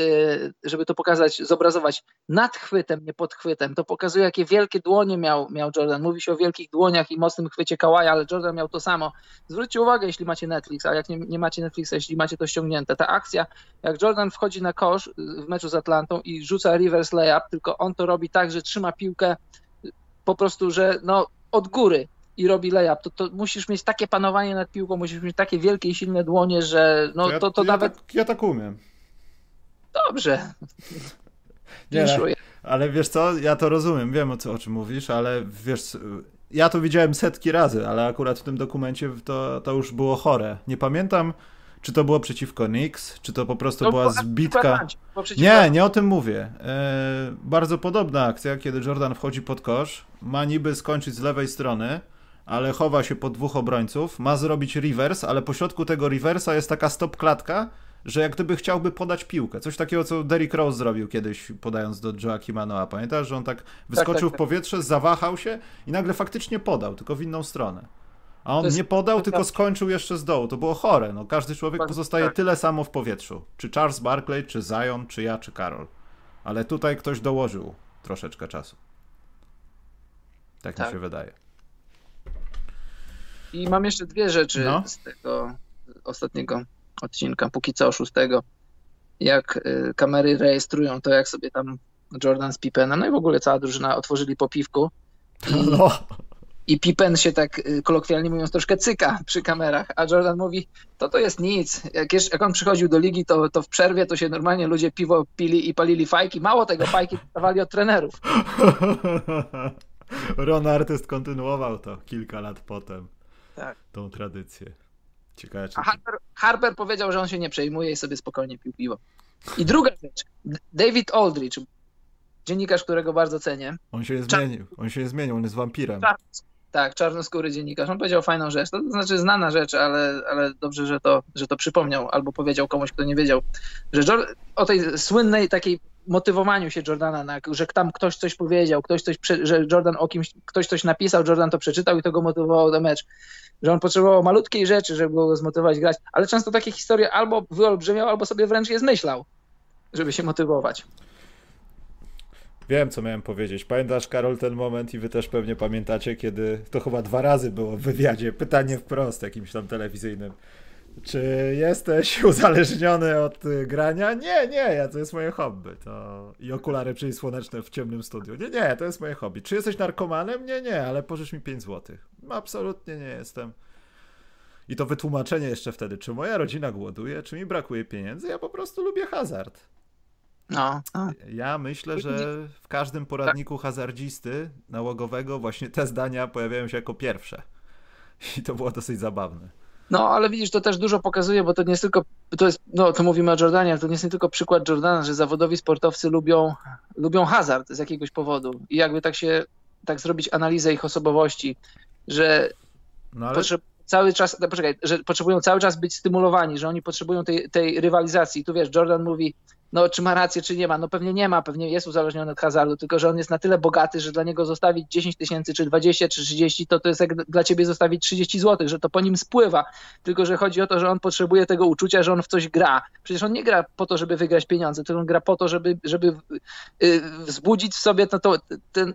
żeby to pokazać, zobrazować nad chwytem, nie pod chwytem. To pokazuje, jakie wielkie dłonie miał, miał Jordan. Mówi się o wielkich dłoniach i mocnym chwycie Kawaja, ale Jordan miał to samo. Zwróćcie uwagę, jeśli macie Netflix, a jak nie, nie macie Netflixa, jeśli macie to ściągnięte. Ta akcja, jak Jordan wchodzi na kosz w meczu z Atlantą i rzuca reverse layup, tylko on to robi tak, że trzyma piłkę po prostu, że no od góry i robi layup, to, to musisz mieć takie panowanie nad piłką, musisz mieć takie wielkie i silne dłonie, że no to, ja, to, to ja nawet... Tak, ja tak umiem. Dobrze. Nie, ale wiesz co, ja to rozumiem, wiem o, co, o czym mówisz, ale wiesz, ja to widziałem setki razy, ale akurat w tym dokumencie to, to już było chore. Nie pamiętam, czy to było przeciwko Knicks, czy to po prostu no, była zbitka. Nie, nie o tym mówię. E, bardzo podobna akcja, kiedy Jordan wchodzi pod kosz, ma niby skończyć z lewej strony, ale chowa się pod dwóch obrońców, ma zrobić reverse, ale po środku tego reversa jest taka stop klatka, że jak gdyby chciałby podać piłkę. Coś takiego, co Derrick Rose zrobił kiedyś, podając do Joaquima Noah. Pamiętasz, że on tak wyskoczył tak, tak, tak. w powietrze, zawahał się i nagle faktycznie podał, tylko w inną stronę. A on jest... nie podał, tylko skończył jeszcze z dołu. To było chore. No, każdy człowiek pozostaje tak. tyle samo w powietrzu. Czy Charles Barkley, czy Zion, czy ja, czy Karol. Ale tutaj ktoś dołożył troszeczkę czasu. Tak, tak. mi się wydaje. I mam jeszcze dwie rzeczy no. z tego ostatniego odcinka, póki co szóstego. Jak y, kamery rejestrują to, jak sobie tam Jordan z Pippenem, no i w ogóle cała drużyna otworzyli po piwku. I, no. I Pippen się tak y, kolokwialnie mówiąc troszkę cyka przy kamerach, a Jordan mówi, to to jest nic. Jak, jeszcze, jak on przychodził do ligi, to, to w przerwie to się normalnie ludzie piwo pili i palili fajki. Mało tego, fajki dostawali od trenerów. Ron Artest kontynuował to kilka lat potem. Tak. Tą tradycję. Ciekawe, czy... A Harper, Harper powiedział, że on się nie przejmuje i sobie spokojnie pił piwo. I druga rzecz. David Aldridge, dziennikarz, którego bardzo cenię. On się zmienił, on się zmienił, on jest wampirem. Tak, czarnoskóry dziennikarz. On powiedział fajną rzecz. To znaczy znana rzecz, ale, ale dobrze, że to, że to przypomniał albo powiedział komuś, kto nie wiedział, że o tej słynnej takiej motywowaniu się Jordana, na, że tam ktoś coś powiedział, ktoś coś, że Jordan o kimś, ktoś coś napisał, Jordan to przeczytał i to go motywowało do mecz. Że on potrzebował malutkiej rzeczy, żeby go zmotywować grać, ale często takie historie albo wyolbrzymiał, albo sobie wręcz je zmyślał, żeby się motywować. Wiem, co miałem powiedzieć. Pamiętasz, Karol, ten moment i wy też pewnie pamiętacie, kiedy to chyba dwa razy było w wywiadzie, pytanie wprost jakimś tam telewizyjnym. Czy jesteś uzależniony od y, grania? Nie, nie, ja, to jest moje hobby. To... I okulary przeciwsłoneczne w ciemnym studiu. Nie, nie, to jest moje hobby. Czy jesteś narkomanem? Nie, nie, ale pożycz mi 5 zł. Absolutnie nie jestem. I to wytłumaczenie jeszcze wtedy, czy moja rodzina głoduje, czy mi brakuje pieniędzy, ja po prostu lubię hazard. No. Ja myślę, że w każdym poradniku tak. hazardzisty nałogowego właśnie te zdania pojawiają się jako pierwsze. I to było dosyć zabawne. No, ale widzisz, to też dużo pokazuje, bo to nie jest tylko, to jest, no to mówimy o Jordanie, to nie jest tylko przykład Jordana, że zawodowi sportowcy lubią, lubią hazard z jakiegoś powodu. I jakby tak się, tak zrobić analizę ich osobowości, że no ale... potrzeb, cały czas, no poczekaj, że potrzebują cały czas być stymulowani, że oni potrzebują tej, tej rywalizacji. Tu wiesz, Jordan mówi, no czy ma rację, czy nie ma. No pewnie nie ma, pewnie jest uzależniony od hazardu, tylko że on jest na tyle bogaty, że dla niego zostawić 10 tysięcy, czy 20, czy 30, to to jest jak dla ciebie zostawić 30 zł, że to po nim spływa. Tylko, że chodzi o to, że on potrzebuje tego uczucia, że on w coś gra. Przecież on nie gra po to, żeby wygrać pieniądze, tylko on gra po to, żeby, żeby yy, wzbudzić w sobie to, to,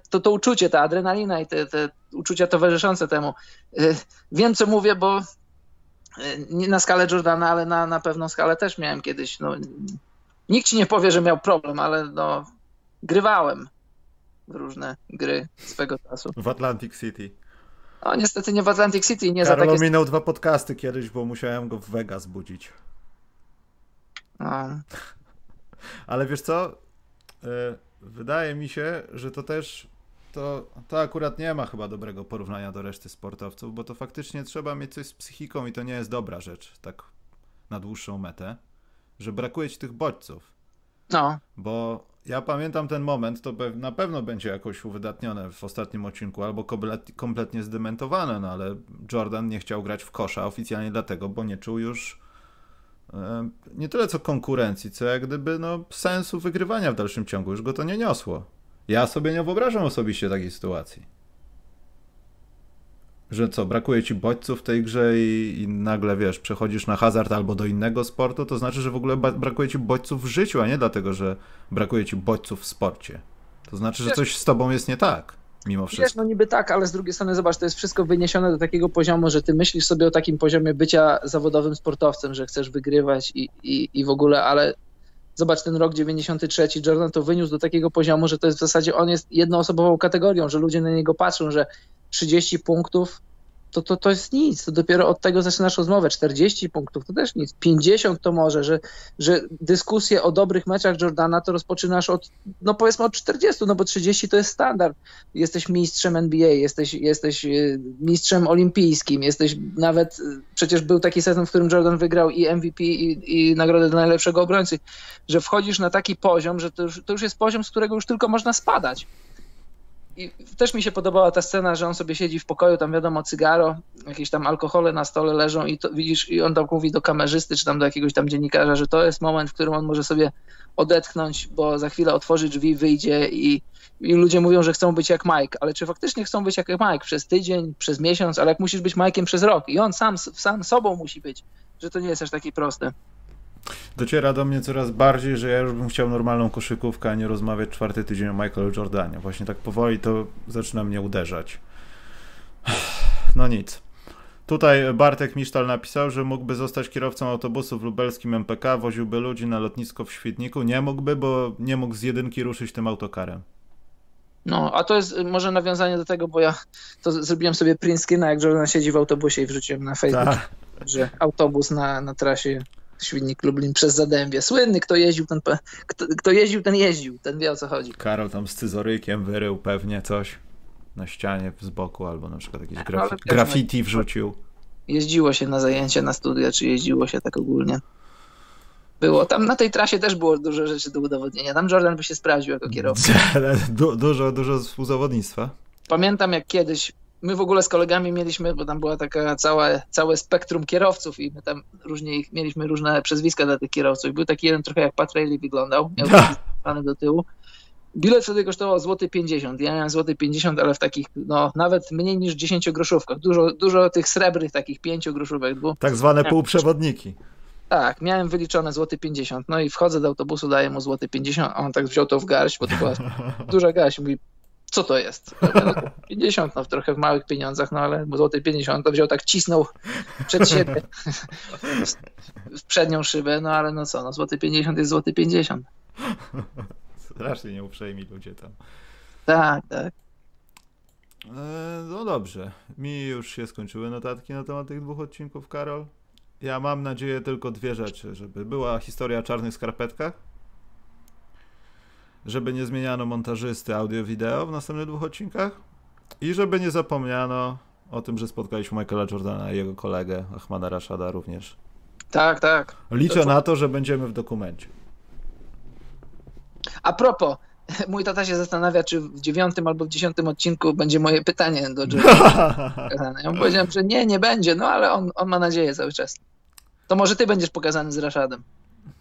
to, to, uczucie, ta adrenalina i te, te uczucia towarzyszące temu. Yy, wiem, co mówię, bo yy, nie na skalę Jordana, ale na, na pewną skalę też miałem kiedyś. No, Nikt ci nie powie, że miał problem, ale no, grywałem w różne gry swego czasu. W Atlantic City. No niestety nie w Atlantic City, nie Karol za takie... minął dwa podcasty kiedyś, bo musiałem go w Vegas budzić. No. Ale wiesz co? E, wydaje mi się, że to też to, to akurat nie ma chyba dobrego porównania do reszty sportowców, bo to faktycznie trzeba mieć coś z psychiką i to nie jest dobra rzecz, tak na dłuższą metę że brakuje ci tych bodźców. No. Bo ja pamiętam ten moment, to na pewno będzie jakoś uwydatnione w ostatnim odcinku, albo kompletnie zdementowane, no ale Jordan nie chciał grać w kosza oficjalnie dlatego, bo nie czuł już nie tyle co konkurencji, co jak gdyby no, sensu wygrywania w dalszym ciągu. Już go to nie niosło. Ja sobie nie wyobrażam osobiście takiej sytuacji że co, brakuje ci bodźców w tej grze i, i, nagle, wiesz, przechodzisz na hazard albo do innego sportu, to znaczy, że w ogóle brakuje ci bodźców w życiu, a nie dlatego, że brakuje ci bodźców w sporcie. To znaczy, że coś z tobą jest nie tak, mimo wszystko. Wiesz, no niby tak, ale z drugiej strony, zobacz, to jest wszystko wyniesione do takiego poziomu, że ty myślisz sobie o takim poziomie bycia zawodowym sportowcem, że chcesz wygrywać i, i, i w ogóle, ale zobacz ten rok 93, Jordan to wyniósł do takiego poziomu, że to jest w zasadzie on jest jednoosobową kategorią, że ludzie na niego patrzą, że 30 punktów, to, to, to jest nic. To dopiero od tego zaczynasz rozmowę. 40 punktów to też nic. 50 to może, że, że dyskusję o dobrych meczach Jordana to rozpoczynasz od, no powiedzmy od 40, no bo 30 to jest standard. Jesteś mistrzem NBA, jesteś, jesteś y, mistrzem olimpijskim, jesteś nawet, y, przecież był taki sezon, w którym Jordan wygrał i MVP i, i nagrodę dla najlepszego obrońcy, że wchodzisz na taki poziom, że to już, to już jest poziom, z którego już tylko można spadać. I też mi się podobała ta scena, że on sobie siedzi w pokoju, tam wiadomo, cygaro, jakieś tam alkohole na stole leżą i to widzisz, i on tam mówi do kamerzysty, czy tam do jakiegoś tam dziennikarza, że to jest moment, w którym on może sobie odetchnąć, bo za chwilę otworzy drzwi, wyjdzie i, i ludzie mówią, że chcą być jak Mike, ale czy faktycznie chcą być jak Mike? Przez tydzień, przez miesiąc, ale jak musisz być Mike'iem przez rok? I on sam, sam sobą musi być, że to nie jest aż takie proste dociera do mnie coraz bardziej, że ja już bym chciał normalną koszykówkę, a nie rozmawiać czwarty tydzień o Michaelu Jordanie. Właśnie tak powoli to zaczyna mnie uderzać. No nic. Tutaj Bartek Misztal napisał, że mógłby zostać kierowcą autobusu w lubelskim MPK, woziłby ludzi na lotnisko w Świdniku. Nie mógłby, bo nie mógł z jedynki ruszyć tym autokarem. No, a to jest może nawiązanie do tego, bo ja to zrobiłem sobie print screena, jak Jordan siedzi w autobusie i wrzuciłem na Facebook, Ta. że autobus na, na trasie Świdnik Lublin przez Zadębie. Słynny, kto jeździł, ten, kto, kto jeździł, ten jeździł, ten wie o co chodzi. Karol tam z cyzorykiem wyrył pewnie coś na ścianie z boku, albo na przykład jakieś grafi graffiti wrzucił. Jeździło się na zajęcia, na studia, czy jeździło się tak ogólnie? Było. Tam na tej trasie też było dużo rzeczy do udowodnienia. Tam Jordan by się sprawdził jako kierowca. Du dużo, dużo współzawodnictwa. Pamiętam jak kiedyś my w ogóle z kolegami mieliśmy, bo tam była taka całe, całe spektrum kierowców i my tam różnie ich, mieliśmy różne przezwiska dla tych kierowców. Był taki jeden trochę jak Pat Rayleigh wyglądał. Miał taki, strony do tyłu. Bilet wtedy kosztował złoty 50. Ja miałem złoty 50, ale w takich, no nawet mniej niż 10 groszówkach. Dużo, dużo tych srebrnych takich 5 groszówek było. Tak zwane półprzewodniki. Tak, miałem wyliczone złoty 50. No i wchodzę do autobusu, daję mu złoty 50, a on tak wziął to w garść, bo to była duża garść. Mówi, co to jest? No, 50, no trochę w małych pieniądzach, no ale złoty 50 to wziął tak cisnął przed siebie w przednią szybę, no ale no co, no złoty 50 jest złoty 50. Strasznie nieuprzejmi ludzie tam. Tak, tak. E, no dobrze. Mi już się skończyły notatki na temat tych dwóch odcinków, Karol. Ja mam nadzieję tylko dwie rzeczy, żeby była historia o czarnych skarpetkach, żeby nie zmieniano montażysty audio-wideo w następnych dwóch odcinkach i żeby nie zapomniano o tym, że spotkaliśmy Michaela Jordana i jego kolegę Ahmada Rashada również. Tak, tak. Liczę to... na to, że będziemy w dokumencie. A propos, mój tata się zastanawia, czy w dziewiątym albo w dziesiątym odcinku będzie moje pytanie do Jordana. Ja mu powiedziałem, że nie, nie będzie, no ale on, on ma nadzieję cały czas. To może ty będziesz pokazany z Rashadem.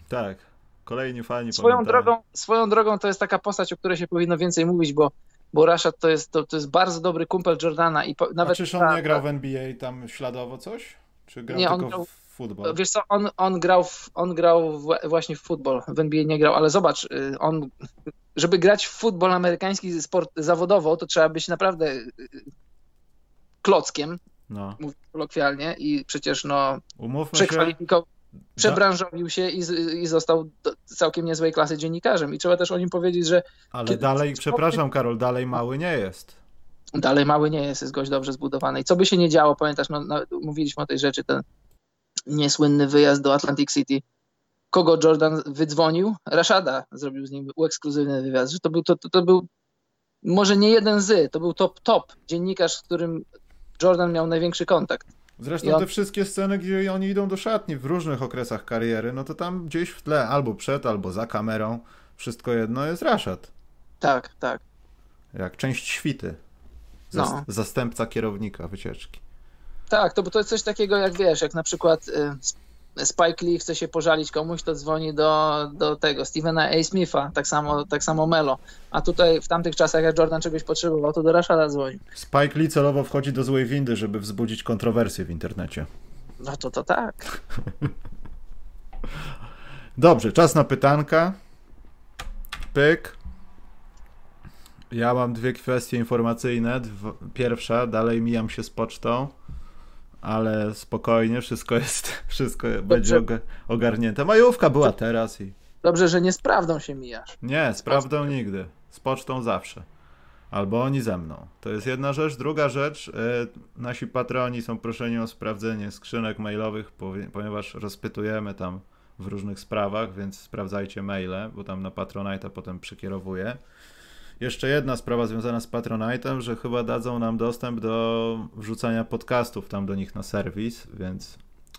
Tak. Kolejni fani swoją drogą, swoją drogą to jest taka postać, o której się powinno więcej mówić, bo, bo Rashad to jest, to, to jest bardzo dobry kumpel Jordana. I po, nawet A czyż on nie grał w NBA tam śladowo coś? Czy grał nie, tylko grał, w futbol? Wiesz co, on, on grał, w, on grał w, właśnie w futbol, w NBA nie grał, ale zobacz, y, on, żeby grać w futbol amerykański sport zawodowo, to trzeba być naprawdę y, klockiem, no. kolokwialnie i przecież no Umówmy przekwalifikował, przebranżowił się i, i został całkiem niezłej klasy dziennikarzem i trzeba też o nim powiedzieć, że... Ale kiedy... dalej, przepraszam Karol, dalej mały nie jest. Dalej mały nie jest, jest gość dobrze zbudowany i co by się nie działo, pamiętasz, no, no, mówiliśmy o tej rzeczy, ten niesłynny wyjazd do Atlantic City, kogo Jordan wydzwonił? Rashada zrobił z nim ekskluzywny wywiad, że to był, to, to, to był może nie jeden z, to był top top dziennikarz, z którym Jordan miał największy kontakt. Zresztą on... te wszystkie sceny, gdzie oni idą do szatni w różnych okresach kariery, no to tam gdzieś w tle, albo przed, albo za kamerą, wszystko jedno jest Rashad. Tak, tak. Jak część świty. Zas no. Zastępca kierownika wycieczki. Tak, to, to jest coś takiego jak wiesz, jak na przykład y, Spike Lee chce się pożalić komuś, to dzwoni do, do tego Stevena A. Smitha, tak samo, tak samo Melo. A tutaj w tamtych czasach, jak Jordan czegoś potrzebował, to do Rashada dzwonił. Spike Lee celowo wchodzi do złej windy, żeby wzbudzić kontrowersję w internecie. No to to tak. Dobrze, czas na pytanka. Pyk. Ja mam dwie kwestie informacyjne. Pierwsza, dalej mijam się z pocztą ale spokojnie, wszystko jest, wszystko Dobrze. będzie ogarnięte. Majówka była teraz i... Dobrze, że nie z prawdą się mijasz. Nie, z prawdą nigdy. Z pocztą zawsze. Albo oni ze mną. To jest jedna rzecz. Druga rzecz, yy, nasi patroni są proszeni o sprawdzenie skrzynek mailowych, ponieważ rozpytujemy tam w różnych sprawach, więc sprawdzajcie maile, bo tam na Patronite potem przekierowuję. Jeszcze jedna sprawa związana z Patronite'em, że chyba dadzą nam dostęp do wrzucania podcastów tam do nich na serwis, więc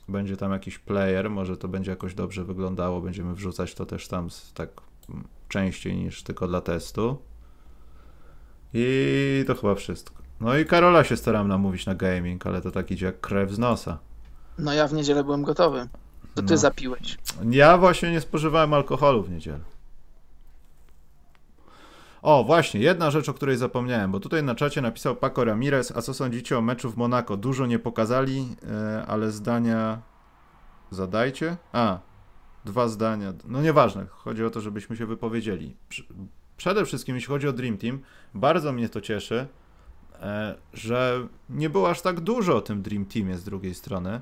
będzie tam jakiś player, może to będzie jakoś dobrze wyglądało, będziemy wrzucać to też tam tak częściej niż tylko dla testu. I to chyba wszystko. No i Karola się staram namówić na gaming, ale to tak idzie jak krew z nosa. No ja w niedzielę byłem gotowy. To ty no. zapiłeś. Ja właśnie nie spożywałem alkoholu w niedzielę. O, właśnie, jedna rzecz, o której zapomniałem, bo tutaj na czacie napisał Paco Ramirez, a co sądzicie o meczu w Monako? Dużo nie pokazali, e, ale zdania zadajcie. A, dwa zdania. No nieważne, chodzi o to, żebyśmy się wypowiedzieli. Przede wszystkim, jeśli chodzi o Dream Team, bardzo mnie to cieszy, e, że nie było aż tak dużo o tym Dream Teamie z drugiej strony,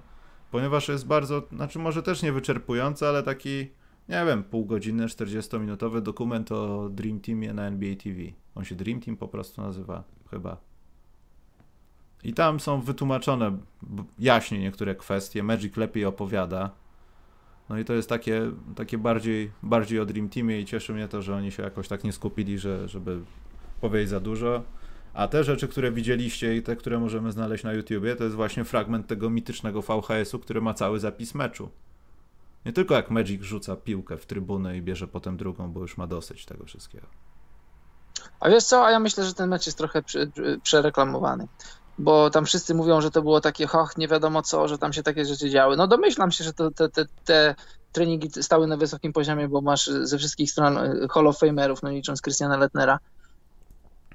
ponieważ jest bardzo, znaczy może też nie wyczerpujący, ale taki nie wiem, pół godziny, 40-minutowy dokument o Dream Teamie na NBA TV. On się Dream Team po prostu nazywa, chyba. I tam są wytłumaczone jaśnie niektóre kwestie. Magic lepiej opowiada. No i to jest takie, takie bardziej, bardziej o Dream Teamie i cieszy mnie to, że oni się jakoś tak nie skupili, że, żeby powiedzieć za dużo. A te rzeczy, które widzieliście i te, które możemy znaleźć na YouTubie, to jest właśnie fragment tego mitycznego VHS-u, który ma cały zapis meczu. Nie tylko jak Magic rzuca piłkę w trybunę i bierze potem drugą, bo już ma dosyć tego wszystkiego. A wiesz co, a ja myślę, że ten mecz jest trochę przereklamowany. Bo tam wszyscy mówią, że to było takie hoch, nie wiadomo co, że tam się takie rzeczy działy. No domyślam się, że to, te, te, te treningi stały na wysokim poziomie, bo masz ze wszystkich stron Hall of Famerów, no licząc Christiana Lettnera.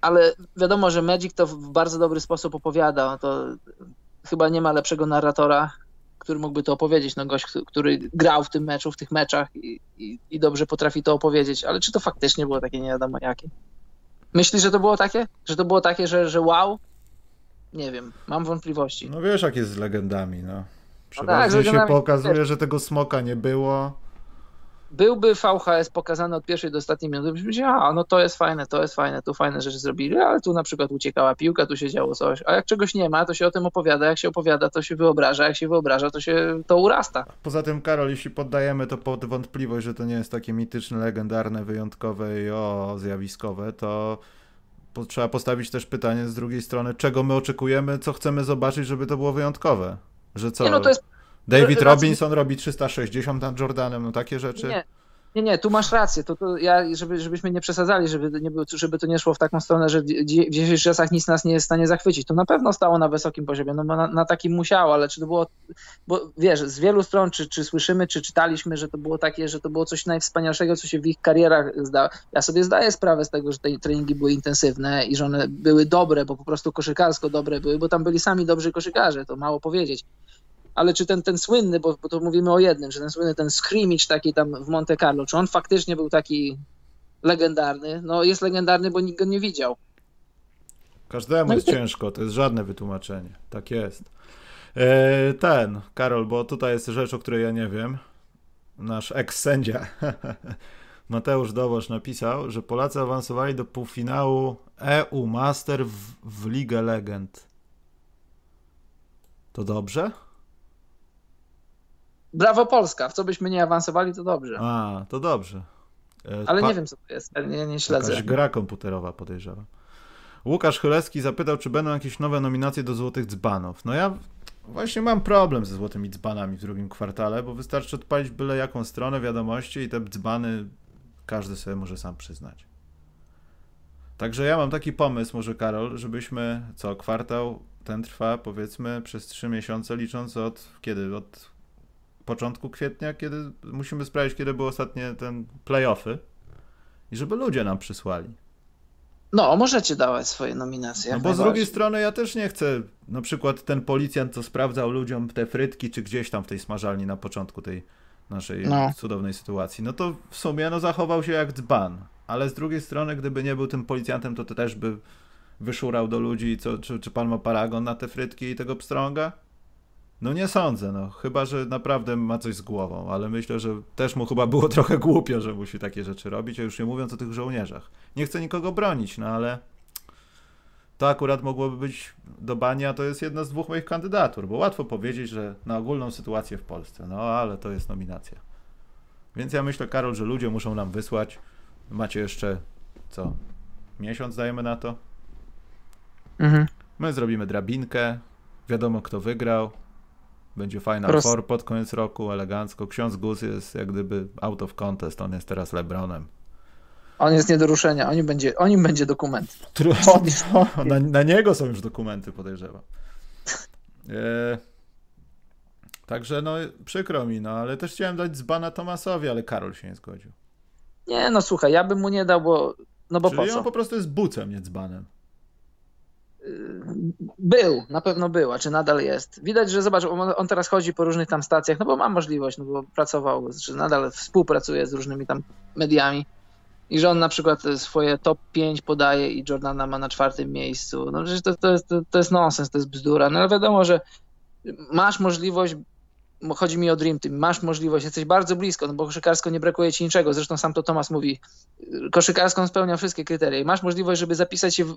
Ale wiadomo, że Magic to w bardzo dobry sposób opowiada. To chyba nie ma lepszego narratora, który mógłby to opowiedzieć. No gość, który grał w tym meczu, w tych meczach i, i, i dobrze potrafi to opowiedzieć. Ale czy to faktycznie było takie nie wiadomo jakie? Myślisz, że to było takie? Że to było takie, że, że wow? Nie wiem, mam wątpliwości. No wiesz, jak jest z legendami, no. Przeważnie no tak, się pokazuje, że tego smoka nie było. Byłby VHS pokazany od pierwszej do ostatniej minuty, byśmy powiedzieli, a no to jest fajne, to jest fajne, tu fajne rzeczy zrobili, ale tu na przykład uciekała piłka, tu się działo coś. A jak czegoś nie ma, to się o tym opowiada, jak się opowiada, to się wyobraża, jak się wyobraża, to się to urasta. Poza tym, Karol, jeśli poddajemy to pod wątpliwość, że to nie jest takie mityczne, legendarne, wyjątkowe i o, zjawiskowe, to trzeba postawić też pytanie z drugiej strony, czego my oczekujemy, co chcemy zobaczyć, żeby to było wyjątkowe. Że co? Nie, no to jest... David Robinson robi 360 nad Jordanem, no takie rzeczy. Nie, nie, nie, tu masz rację. To, to ja, żeby, żebyśmy nie przesadzali, żeby, nie było, żeby to nie szło w taką stronę, że w dzisiejszych czasach nic nas nie jest w stanie zachwycić. To na pewno stało na wysokim poziomie, no na, na takim musiało, ale czy to było, bo wiesz, z wielu stron, czy, czy słyszymy, czy czytaliśmy, że to było takie, że to było coś najwspanialszego, co się w ich karierach zdało. Ja sobie zdaję sprawę z tego, że te treningi były intensywne i że one były dobre, bo po prostu koszykarsko dobre były, bo tam byli sami dobrzy koszykarze, to mało powiedzieć ale czy ten, ten słynny, bo, bo to mówimy o jednym, że ten słynny, ten scrimmage taki tam w Monte Carlo, czy on faktycznie był taki legendarny? No jest legendarny, bo nikt go nie widział. Każdemu no jest ciężko, to jest żadne wytłumaczenie. Tak jest. E, ten, Karol, bo tutaj jest rzecz, o której ja nie wiem. Nasz eks-sędzia Mateusz Dowosz napisał, że Polacy awansowali do półfinału EU Master w, w Ligę Legend. To dobrze? Brawo Polska, w co byśmy nie awansowali, to dobrze. A, to dobrze. E, Ale pa... nie wiem, co to jest, nie, nie śledzę. Jakaś gra komputerowa, podejrzewam. Łukasz Chylewski zapytał, czy będą jakieś nowe nominacje do Złotych Dzbanów. No ja właśnie mam problem ze Złotymi Dzbanami w drugim kwartale, bo wystarczy odpalić byle jaką stronę wiadomości i te dzbany każdy sobie może sam przyznać. Także ja mam taki pomysł, może Karol, żebyśmy co kwartał, ten trwa powiedzmy przez trzy miesiące, licząc od kiedy? Od początku kwietnia, kiedy musimy sprawdzić, kiedy były ostatnie ten playoffy i żeby ludzie nam przysłali. No, możecie dawać swoje nominacje. No bo z drugiej strony ja też nie chcę, na przykład ten policjant, co sprawdzał ludziom te frytki, czy gdzieś tam w tej smażalni na początku tej naszej no. cudownej sytuacji, no to w sumie no, zachował się jak dzban. Ale z drugiej strony, gdyby nie był tym policjantem, to, to też by wyszurał do ludzi, co, czy, czy pan ma paragon na te frytki i tego pstrąga? No nie sądzę, no. Chyba, że naprawdę ma coś z głową, ale myślę, że też mu chyba było trochę głupio, że musi takie rzeczy robić, a już nie mówiąc o tych żołnierzach. Nie chcę nikogo bronić, no ale to akurat mogłoby być do bani, a to jest jedna z dwóch moich kandydatur, bo łatwo powiedzieć, że na ogólną sytuację w Polsce, no ale to jest nominacja. Więc ja myślę, Karol, że ludzie muszą nam wysłać. Macie jeszcze, co, miesiąc dajemy na to? Mhm. My zrobimy drabinkę, wiadomo kto wygrał, będzie Final Prost... Four pod koniec roku, elegancko. Ksiądz Gus jest jak gdyby out of contest, on jest teraz Lebronem. On jest nie do ruszenia, o nim będzie, o nim będzie dokument. na, na, niego są już dokumenty, podejrzewam. E, także no przykro mi, no ale też chciałem dać dzbana Tomasowi, ale Karol się nie zgodził. Nie, no słuchaj, ja bym mu nie dał, bo no bo Czyli po co? on po prostu jest bucem, nie dzbanem. Był, na pewno był, a czy nadal jest. Widać, że zobacz, on, teraz chodzi po różnych tam stacjach, no bo ma możliwość, no bo pracował, czy nadal współpracuje z różnymi tam mediami i że on na przykład swoje top 5 podaje i Jordana ma na czwartym miejscu. No przecież to, to, jest, to, to jest nonsens, to jest bzdura. No ale wiadomo, że masz możliwość, chodzi mi o Dream Team, masz możliwość, jesteś bardzo blisko, no bo koszykarsko nie brakuje ci niczego. Zresztą sam to Tomas mówi, koszykarsko spełnia wszystkie kryteria i masz możliwość, żeby zapisać się w,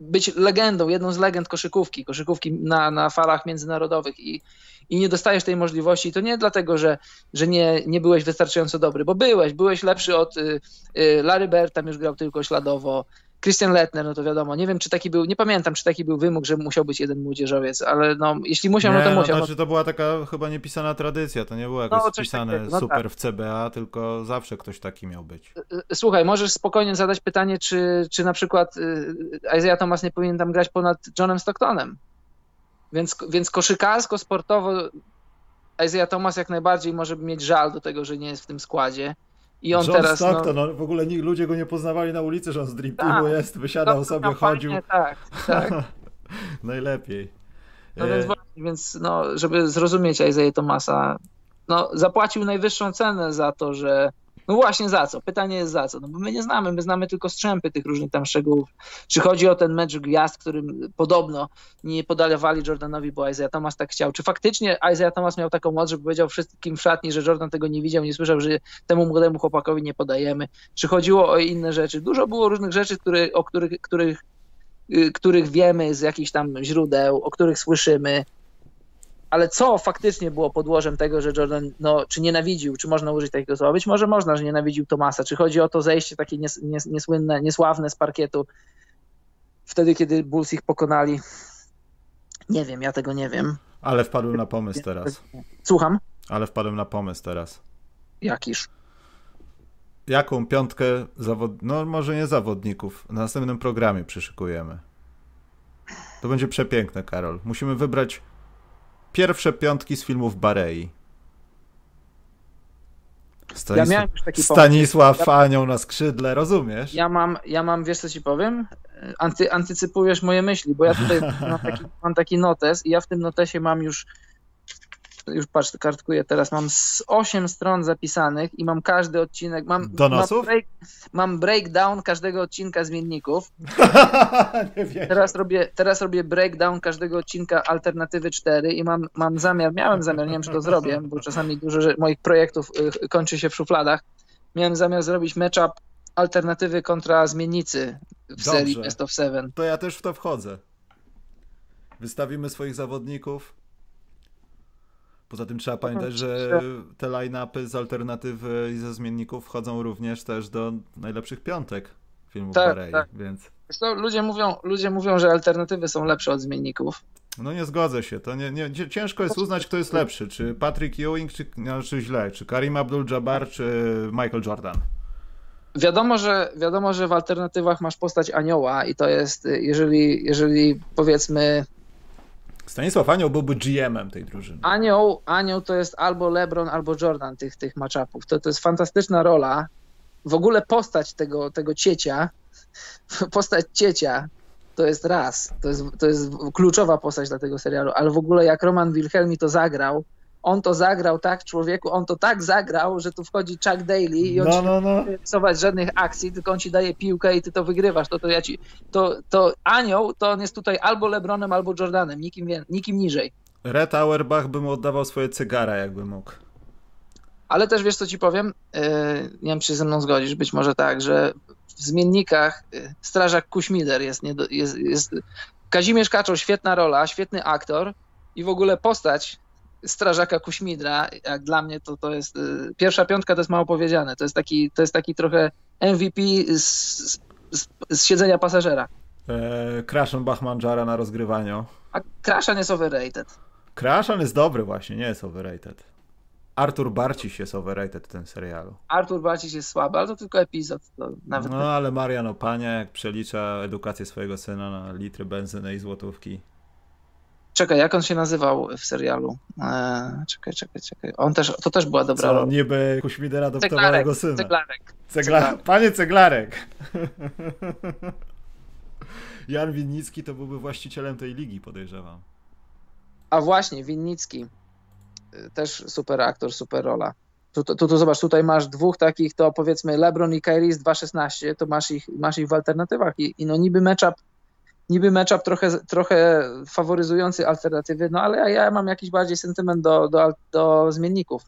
być legendą, jedną z legend koszykówki, koszykówki na, na falach międzynarodowych i, i nie dostajesz tej możliwości, to nie dlatego, że, że nie, nie byłeś wystarczająco dobry, bo byłeś, byłeś lepszy od y, y, Larry Bird, tam już grał tylko śladowo, Christian Lettner, no to wiadomo, nie wiem, czy taki był, nie pamiętam, czy taki był wymóg, że musiał być jeden młodzieżowiec, ale no, jeśli musiał, nie, no to musiał. No, znaczy, to była taka chyba niepisana tradycja, to nie było jakoś no, spisane no super tak. w CBA, tylko zawsze ktoś taki miał być. Y, y, słuchaj, możesz spokojnie zadać pytanie, czy, czy na przykład y, Isaiah Thomas nie powinien tam grać ponad Johnem Stocktonem. Więc, więc koszykarsko, sportowo Isaiah Thomas jak najbardziej może mieć żal do tego, że nie jest w tym składzie. I on John teraz. Stockton, no, w ogóle nikt, ludzie go nie poznawali na ulicy, że on z Dream Teamu Tak. jest, wysiadał Stockton sobie, fajnie, chodził. Tak, tak. Najlepiej. No E, więc właśnie, więc no, żeby zrozumieć Isaiah Thomasa, no zapłacił najwyższą cenę za to, że no właśnie za co? Pytanie jest za co? No bo my nie znamy, my znamy tylko strzępy tych różnych tam szczegółów. Czy chodzi o ten mecz gwiazd, którym podobno nie podawali Jordanowi, bo Isaiah Thomas tak chciał? Czy faktycznie Isaiah Thomas miał taką moc, że powiedział wszystkim w szatni, że Jordan tego nie widział, nie słyszał, że temu młodemu chłopakowi nie podajemy? Czy chodziło o inne rzeczy? Dużo było różnych rzeczy, które, o których, których y, których wiemy z jakichś tam źródeł, o których słyszymy, ale co faktycznie było podłożem tego, że Jordan, no, czy nienawidził, czy można użyć takiego słowa? Być może można, że nienawidził Tomasa. Czy chodzi o to zejście takie nies, nies, niesłynne, niesławne z parkietu wtedy, kiedy Bulls ich pokonali? Nie wiem, ja tego nie wiem. Ale wpadłem na pomysł teraz. Słucham? Ale wpadłem na pomysł teraz. Jakiż? Jaką piątkę zawod... no może nie zawodników, na następnym programie przyszykujemy. To będzie przepiękne, Karol. Musimy wybrać pierwsze piątki z filmów Barei. Ja Stanisław, miałem już taki pomysł. Stanisław Anioł na skrzydle, rozumiesz? Ja mam, ja mam, wiesz co ci powiem? Anty, antycypujesz moje myśli, bo ja tutaj mam taki, mam taki notes i ja w tym notesie mam już, już patrz, kartkuję teraz, mam z 8 stron zapisanych i mam każdy odcinek, mam, mam, Donosów? break, mam breakdown każdego odcinka zmienników. Teraz robię, teraz robię breakdown każdego odcinka Alternatywy 4 i mam, mam zamiar, miałem zamiar, nie wiem czy to zrobię, bo czasami dużo moich projektów y, kończy się w szufladach. Miałem zamiar zrobić matchup Alternatywy kontra Zmiennicy w Dobrze. serii Best of Seven. To ja też w to wchodzę. Wystawimy swoich zawodników. Poza tym trzeba pamiętać, że te line-upy z alternatywy i ze zmienników wchodzą również też do najlepszych piątek filmów Tak, Barei, tak. więc co, ludzie, mówią, ludzie mówią, że alternatywy są lepsze od zmienników. no nie zgodzę się. To nie, nie, ciężko jest uznać, kto jest lepszy. Czy Patrick Ewing, czy, no, czy źle. Czy Karim Abdul-Jabbar, czy Michael Jordan. Wiadomo że, wiadomo, że w alternatywach masz postać anioła i to jest, jeżeli, jeżeli powiedzmy Stanisław Anioł byłby GM-em tej drużyny. Anioł, anioł to jest albo LeBron, albo Jordan tych, tych matchupów. To, to jest fantastyczna rola. W ogóle postać tego, tego ciecia, postać ciecia, to jest raz. To jest, to jest kluczowa postać dla tego serialu, ale w ogóle jak Roman Wilhelmi to zagrał, on to zagrał tak, człowieku, on to tak zagrał, że tu wchodzi Chuck Daly i on No, no, no. nie rysować żadnych akcji, tylko on ci daje piłkę i ty to wygrywasz. To, to, ja ci, to, to anioł to on jest tutaj albo LeBronem, albo Jordanem, nikim, nikim niżej. Red Auerbach by mu oddawał swoje cygara, jakby mógł. Ale też wiesz, co ci powiem? Yy, Nie wiem, czy się ze mną zgodzisz. Być może tak, że w zmiennikach yy, strażak Kuśmider jest, nie jest, jest. Kazimierz Kaczor, świetna rola, świetny aktor i w ogóle postać strażaka Kuśmidra, jak dla mnie to, to jest. yy, Pierwsza piątka to jest mało powiedziane. To jest taki, to jest taki trochę MVP z, z, z, siedzenia pasażera. Eee, Kraszon Bachmanżara na rozgrywaniu. A Kraszan jest overrated. Kraszan jest dobry właśnie, nie jest overrated. Artur Barciś jest overrated w tym serialu. Artur Baciś jest słaby, ale to tylko epizod. To nawet No ale Marian Opania, jak przelicza edukację swojego syna na litry benzyny i złotówki. Czekaj, jak on się nazywał w serialu? Eee, czekaj, czekaj, czekaj. On też, to też była dobra Co rola. niby Kuśmider adoptował Ceglarek, jego syna. Ceglarek. Cegla... Ceglarek. Panie Ceglarek! Jan Winnicki to byłby właścicielem tej ligi, podejrzewam. A właśnie, Winnicki. Y, Też super aktor, super rola. Tu, tu, tu zobacz, tutaj masz dwóch takich, to powiedzmy LeBron i Kyrie z 2.16, to masz ich, masz ich w alternatywach i, i no niby matchup, niby matchup trochę, trochę faworyzujący alternatywy, no ale ja, mam jakiś bardziej sentyment do, do, do zmienników.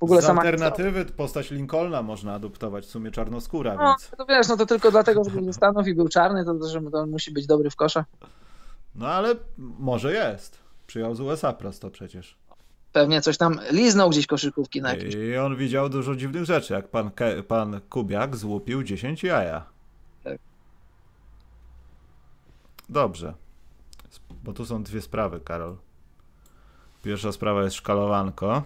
W ogóle Z sama alternatywy postać Lincolna można adoptować, w sumie czarnoskóra, No, więc... to wiesz, no to tylko dlatego, że był Stanów i był czarny, to, że to on musi być dobry w kosza. No ale może jest. Przyjął z USA prosto przecież. Pewnie coś tam liznął gdzieś koszykówki na jakimś. I on widział dużo dziwnych rzeczy, jak pan, Ke- pan Kubiak złupił 10 jaja. Tak. Dobrze. Bo tu są dwie sprawy, Karol. Pierwsza sprawa jest szkalowanko.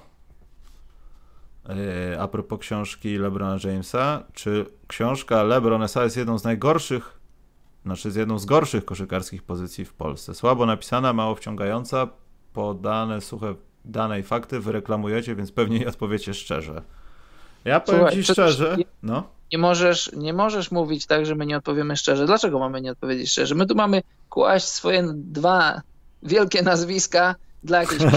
Yy, a propos książki LeBrona Jamesa, czy książka LeBronesa jest jedną z najgorszych, znaczy jest jedną z gorszych koszykarskich pozycji w Polsce? Słabo napisana, mało wciągająca, podane suche dane i fakty wyreklamujecie, więc pewnie nie odpowiecie szczerze. Ja powiem Słuchaj, ci szczerze, no. Nie możesz, nie możesz mówić tak, że my nie odpowiemy szczerze. Dlaczego mamy nie odpowiedzieć szczerze? My tu mamy kłaść swoje dwa wielkie nazwiska dla jakiejś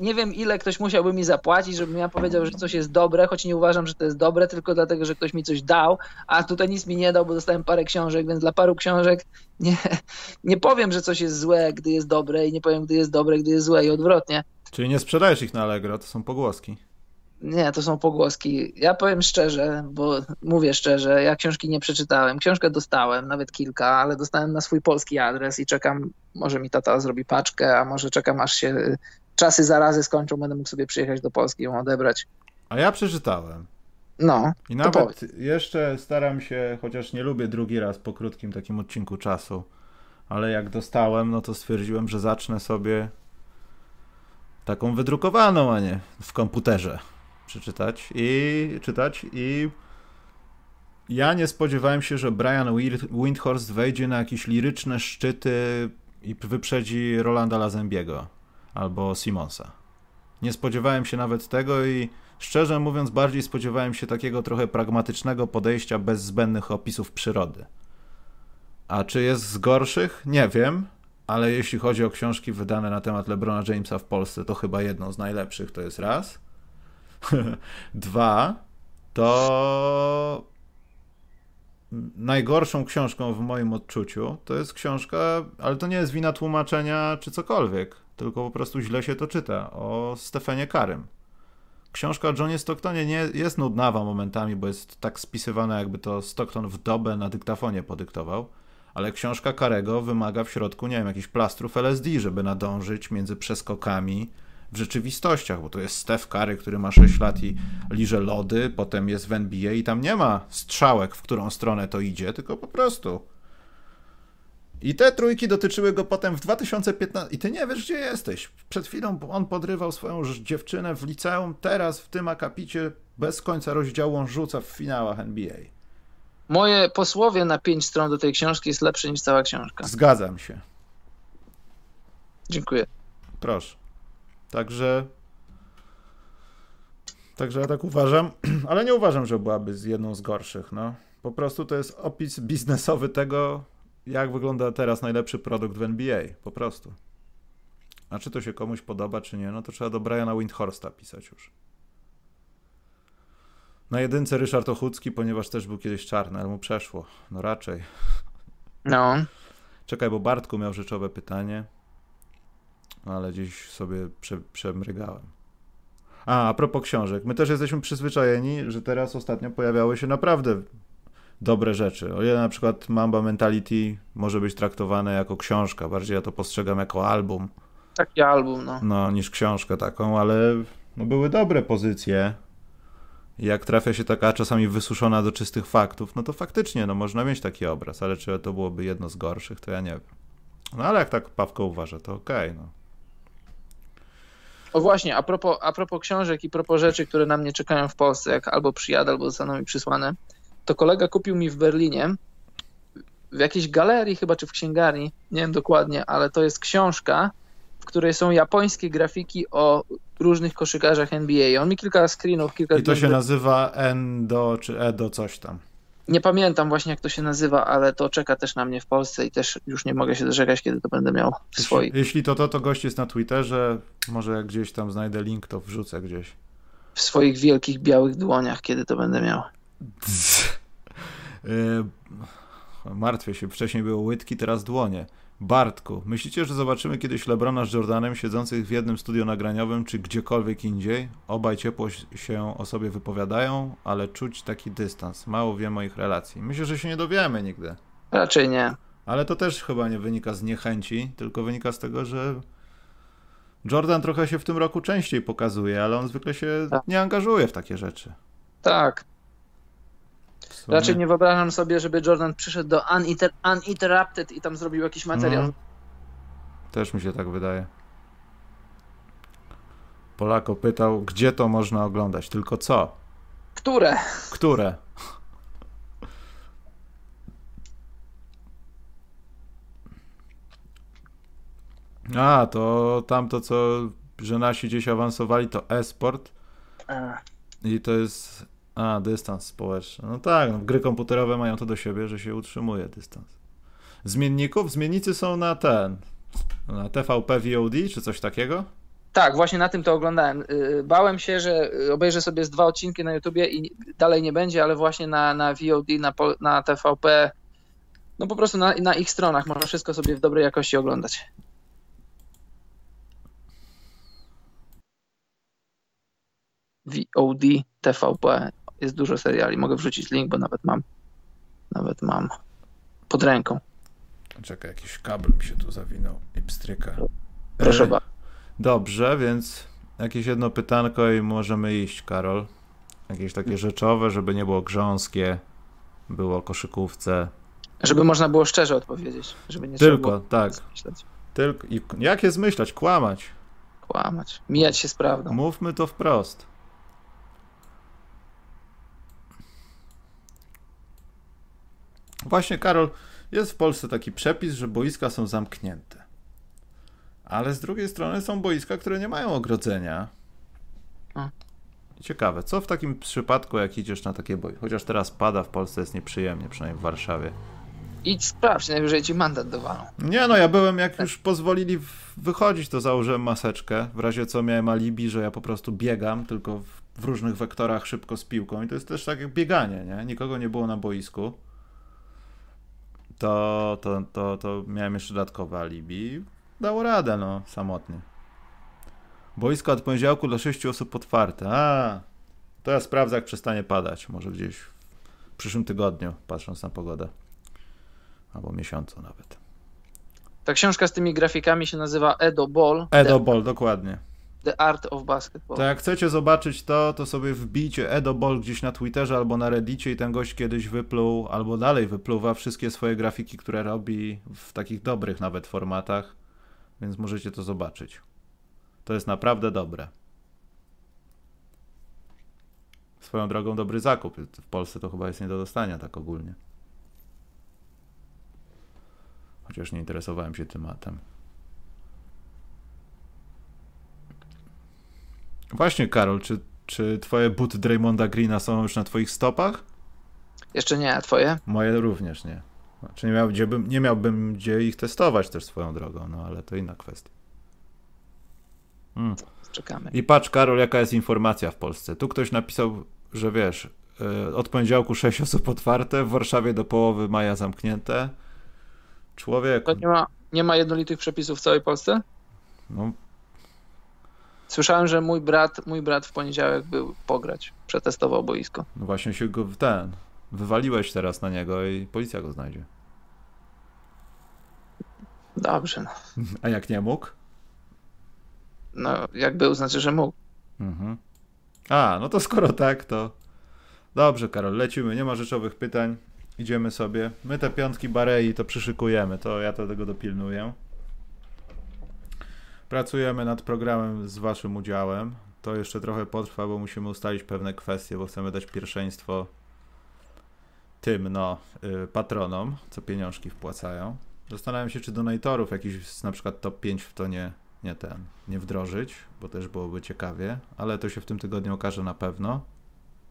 nie wiem, ile ktoś musiałby mi zapłacić, żebym ja powiedział, że coś jest dobre, choć nie uważam, że to jest dobre, tylko dlatego, że ktoś mi coś dał, a tutaj nic mi nie dał, bo dostałem parę książek, więc dla paru książek nie, nie powiem, że coś jest złe, gdy jest dobre i nie powiem, gdy jest dobre, gdy jest złe i odwrotnie. Czyli nie sprzedajesz ich na Allegro, to są pogłoski. Nie, to są pogłoski. Ja powiem szczerze, bo mówię szczerze, ja książki nie przeczytałem. Książkę dostałem, nawet kilka, ale dostałem na swój polski adres i czekam, może mi tata zrobi paczkę, a może czekam aż się czasy zarazy skończą, będę mógł sobie przyjechać do Polski i ją odebrać. A ja przeczytałem. No, I nawet jeszcze staram się, chociaż nie lubię drugi raz po krótkim takim odcinku czasu, ale jak dostałem, no to stwierdziłem, że zacznę sobie taką wydrukowaną, a nie w komputerze przeczytać i czytać i ja nie spodziewałem się, że Brian Windhorst wejdzie na jakieś liryczne szczyty i wyprzedzi Rolanda Lazembiego albo Simonsa. Nie spodziewałem się nawet tego i Szczerze mówiąc, bardziej spodziewałem się takiego trochę pragmatycznego podejścia bez zbędnych opisów przyrody. A czy jest z gorszych? Nie wiem, ale jeśli chodzi o książki wydane na temat LeBrona Jamesa w Polsce, to chyba jedną z najlepszych to jest raz. Dwa, to najgorszą książką w moim odczuciu to jest książka, ale to nie jest wina tłumaczenia czy cokolwiek, tylko po prostu źle się to czyta, o Stefanie Karym. Książka o Johnie Stocktonie nie jest nudnawa momentami, bo jest tak spisywana, jakby to Stockton w dobę na dyktafonie podyktował, ale książka Karego wymaga w środku, nie wiem, jakichś plastrów LSD, żeby nadążyć między przeskokami w rzeczywistościach, bo to jest Steph Curry, który ma 6 lat i liże lody, potem jest w NBA i tam nie ma strzałek, w którą stronę to idzie, tylko po prostu. I te trójki dotyczyły go potem w 2015. I ty nie wiesz, gdzie jesteś. Przed chwilą on podrywał swoją dziewczynę w liceum, teraz w tym akapicie bez końca rozdziału on rzuca w finałach NBA. moje posłowie na pięć stron do tej książki jest lepsze niż cała książka. Zgadzam się. Dziękuję. Proszę. Także. Także ja tak uważam, ale nie uważam, że byłaby z jedną z gorszych. No. Po prostu to jest opis biznesowy tego, jak wygląda teraz najlepszy produkt w NBA. Po prostu. A czy to się komuś podoba, czy nie, no to trzeba do Briana Windhorsta pisać już. Na jedynce Ryszard Ochucki, ponieważ też był kiedyś czarny, ale mu przeszło. No raczej. No, Czekaj, bo Bartku miał rzeczowe pytanie, ale gdzieś sobie prze, przemrygałem. A, a propos książek. My też jesteśmy przyzwyczajeni, że teraz ostatnio pojawiały się naprawdę dobre rzeczy. O ile na przykład Mamba Mentality może być traktowane jako książka, bardziej ja to postrzegam jako album, taki album, no. no, niż książkę taką, ale no, były dobre pozycje. Jak trafia się taka czasami wysuszona do czystych faktów, no to faktycznie no, można mieć taki obraz, ale czy to byłoby jedno z gorszych, to ja nie wiem. No ale jak tak Pawko uważa, to okej. no. O właśnie, a propos, a propos książek i propos rzeczy, które na mnie czekają w Polsce, jak albo przyjadę, albo zostaną mi przysłane, to kolega kupił mi w Berlinie w jakiejś galerii chyba, czy w księgarni, nie wiem dokładnie, ale to jest książka, w której są japońskie grafiki o różnych koszykarzach NBA. On mi kilka screenów, kilka I to się nazywa Endo czy Edo coś tam. Nie pamiętam właśnie jak to się nazywa, ale to czeka też na mnie w Polsce i też już nie mogę się doczekać, kiedy to będę miał w swoich. Jeśli, jeśli to, to, to gość jest na Twitterze, może jak gdzieś tam znajdę link, to wrzucę gdzieś. w swoich wielkich białych dłoniach, kiedy to będę miał. Yy, martwię się, wcześniej było łydki, teraz dłonie. Bartku, myślicie, że zobaczymy kiedyś Lebrona z Jordanem siedzących w jednym studiu nagraniowym, czy gdziekolwiek indziej? Obaj ciepło się o sobie wypowiadają, ale czuć taki dystans. Mało wiem o ich relacji. Myślę, że się nie dowiemy nigdy. Raczej nie. Ale to też chyba nie wynika z niechęci, tylko wynika z tego, że Jordan trochę się w tym roku częściej pokazuje, ale on zwykle się Tak. nie angażuje w takie rzeczy. Tak. Raczej nie wyobrażam sobie, żeby Jordan przyszedł do Uninter Uninterrupted i tam zrobił jakiś materiał. Mhm. Też mi się tak wydaje. Polako pytał, gdzie to można oglądać, tylko co? Które? Które? A, to tamto, co, że nasi gdzieś awansowali, to e-sport. I to jest. A, dystans społeczny. No tak, no, gry komputerowe mają to do siebie, że się utrzymuje dystans. Zmienników? Zmiennicy są na ten. Na TVP VOD czy coś takiego? Tak, właśnie na tym to oglądałem. Y, Bałem się, że obejrzę sobie z dwa odcinki na YouTubie i dalej nie będzie, ale właśnie na, na VOD, na, na TVP, no po prostu na, na ich stronach można wszystko sobie w dobrej jakości oglądać. VOD, TVP, jest dużo seriali. Mogę wrzucić link, bo nawet mam, nawet mam pod ręką. Czekaj, jakiś kabel mi się tu zawinął i pstryka. Proszę E, bardzo. Dobrze, więc jakieś jedno pytanko i możemy iść, Karol. Jakieś takie rzeczowe, żeby nie było grząskie, było koszykówce. Żeby można było szczerze odpowiedzieć, żeby nie Tylko, tak. zmyślać, Tylko, i jak je zmyślać? Kłamać. kłamać, mijać się z prawdą. Mówmy to wprost. Właśnie, Karol, jest w Polsce taki przepis, że boiska są zamknięte. Ale z drugiej strony są boiska, które nie mają ogrodzenia. Ciekawe, co w takim przypadku, jak idziesz na takie boisko? Chociaż teraz pada w Polsce, jest nieprzyjemnie, przynajmniej w Warszawie. Idź sprawdź, najwyżej ci mandat dowalą. Nie no, ja byłem, jak już pozwolili wychodzić, to założyłem maseczkę. W razie co miałem alibi, że ja po prostu biegam, tylko w, w różnych wektorach szybko z piłką. I to jest też tak jak bieganie, nie? Nikogo nie było na boisku. To, to, to, to miałem jeszcze dodatkowe alibi. Dało radę, no, samotnie. Boisko od poniedziałku do 6 osób otwarte. A, to ja sprawdzę, jak przestanie padać. Może gdzieś w przyszłym tygodniu, patrząc na pogodę. Albo miesiącu nawet. Ta książka z tymi grafikami się nazywa Edo Ball, Edo Ball, dokładnie. The, Art of Basketball. To jak chcecie zobaczyć to, to sobie wbijcie Edo Ball gdzieś na Twitterze albo na Reddicie i ten gość kiedyś wypluł, albo dalej wypluwa wszystkie swoje grafiki, które robi w takich dobrych nawet formatach, więc możecie to zobaczyć. To jest naprawdę dobre. Swoją drogą dobry zakup. W Polsce to chyba jest nie do dostania tak ogólnie. Chociaż nie interesowałem się tematem. Właśnie, Karol, czy, czy twoje buty Draymonda Greena są już na twoich stopach? Jeszcze nie, a twoje? Moje również nie. Znaczy nie, miał, gdzie bym, nie miałbym gdzie ich testować też swoją drogą, no ale to inna kwestia. Mm. Czekamy. I patrz, Karol, jaka jest informacja w Polsce. Tu ktoś napisał, że wiesz, y, od poniedziałku 6 osób otwarte, w Warszawie do połowy maja zamknięte. Człowiek, To nie ma, nie ma jednolitych przepisów w całej Polsce? no Słyszałem, że mój brat, mój brat w poniedziałek był pograć, przetestował boisko. No właśnie się go w ten. Wywaliłeś teraz na niego i policja go znajdzie. Dobrze, no. A jak nie mógł? no jak był, znaczy, że mógł. Mhm. A, no to skoro tak, to. Dobrze, Karol, lecimy. Nie ma rzeczowych pytań. Idziemy sobie. My te piątki Barei to przyszykujemy. To ja to tego dopilnuję. Pracujemy nad programem z Waszym udziałem. To jeszcze trochę potrwa, bo musimy ustalić pewne kwestie, bo chcemy dać pierwszeństwo tym, no, y, patronom, co pieniążki wpłacają. Zastanawiam się, czy donatorów jakiś na przykład top 5 w to nie, nie ten, nie wdrożyć, bo też byłoby ciekawie, ale to się w tym tygodniu okaże na pewno.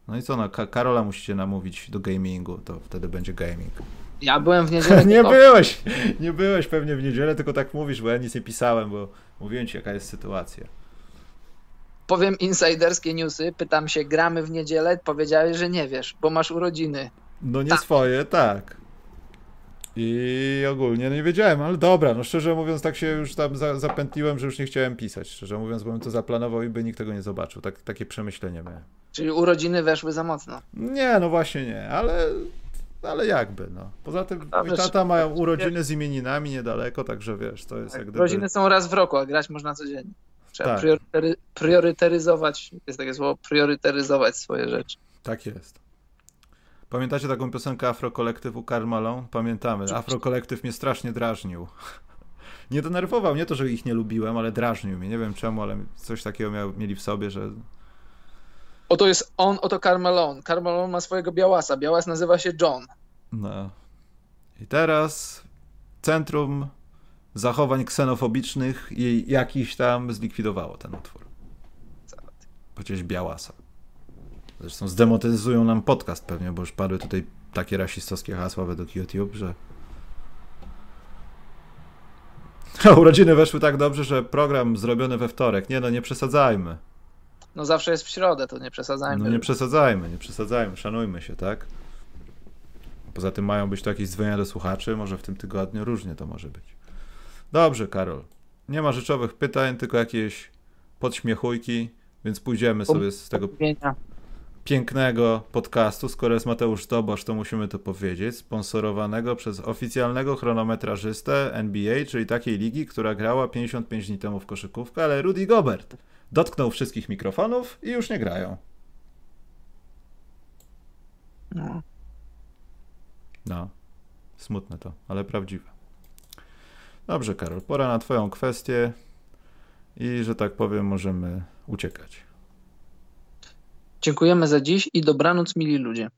No i co, no, Ka- Karola musicie namówić do gamingu, to wtedy będzie gaming. Ja byłem w niedzielę. nie byłeś, nie byłeś pewnie w niedzielę, tylko tak mówisz, bo ja nic nie pisałem, bo mówiłem ci jaka jest sytuacja. Powiem insiderskie newsy, pytam się, gramy w niedzielę? Powiedziałeś, że nie wiesz, bo masz urodziny. No nie Tak. swoje, tak. I ogólnie no nie wiedziałem, ale dobra, no szczerze mówiąc, tak się już tam za, zapętliłem, że już nie chciałem pisać. Szczerze mówiąc, bo bym to zaplanował i by nikt tego nie zobaczył. Tak, takie przemyślenie miałem. Czyli urodziny weszły za mocno. Nie, no właśnie nie, ale, ale jakby, no. Poza tym A wiesz, tata mają urodziny z imieninami niedaleko, także wiesz, to jest jak gdyby... Urodziny są raz w roku, a grać można codziennie. Trzeba Tak. priorytery, prioryteryzować, jest takie słowo, prioryteryzować swoje rzeczy. Tak jest. Pamiętacie taką piosenkę Afrokolektywu Karmalą? Pamiętamy. Afrokolektyw mnie strasznie drażnił. Nie denerwował, nie to, że ich nie lubiłem, ale drażnił mnie. Nie wiem czemu, ale coś takiego miał, mieli w sobie, że Oto jest on, oto Carmelon. Carmelon ma swojego białasa. Białas nazywa się John. no. I teraz centrum zachowań ksenofobicznych i jakiś tam zlikwidowało ten utwór. Chociaż białasa. Zresztą zdemotyzują nam podcast pewnie, bo już padły tutaj takie rasistowskie hasła według YouTube, że urodziny weszły tak dobrze, że program zrobiony we wtorek. Nie no, nie przesadzajmy. No zawsze jest w środę, to nie przesadzajmy. No nie przesadzajmy, nie przesadzajmy, szanujmy się, tak? Poza tym mają być to jakieś dzwonienia do słuchaczy, może w tym tygodniu różnie to może być. Dobrze, Karol. Nie ma rzeczowych pytań, tylko jakieś podśmiechujki, więc pójdziemy sobie z tego pięknego podcastu. Skoro jest Mateusz Dobosz, to musimy to powiedzieć. Sponsorowanego przez oficjalnego chronometrażystę NBA, czyli takiej ligi, która grała 55 dni temu w koszykówkę, ale Rudy Gobert dotknął wszystkich mikrofonów i już nie grają. No. No. Smutne to, ale prawdziwe. Dobrze, Karol, pora na Twoją kwestię i, że tak powiem, możemy uciekać. Dziękujemy za dziś i dobranoc, mili ludzie.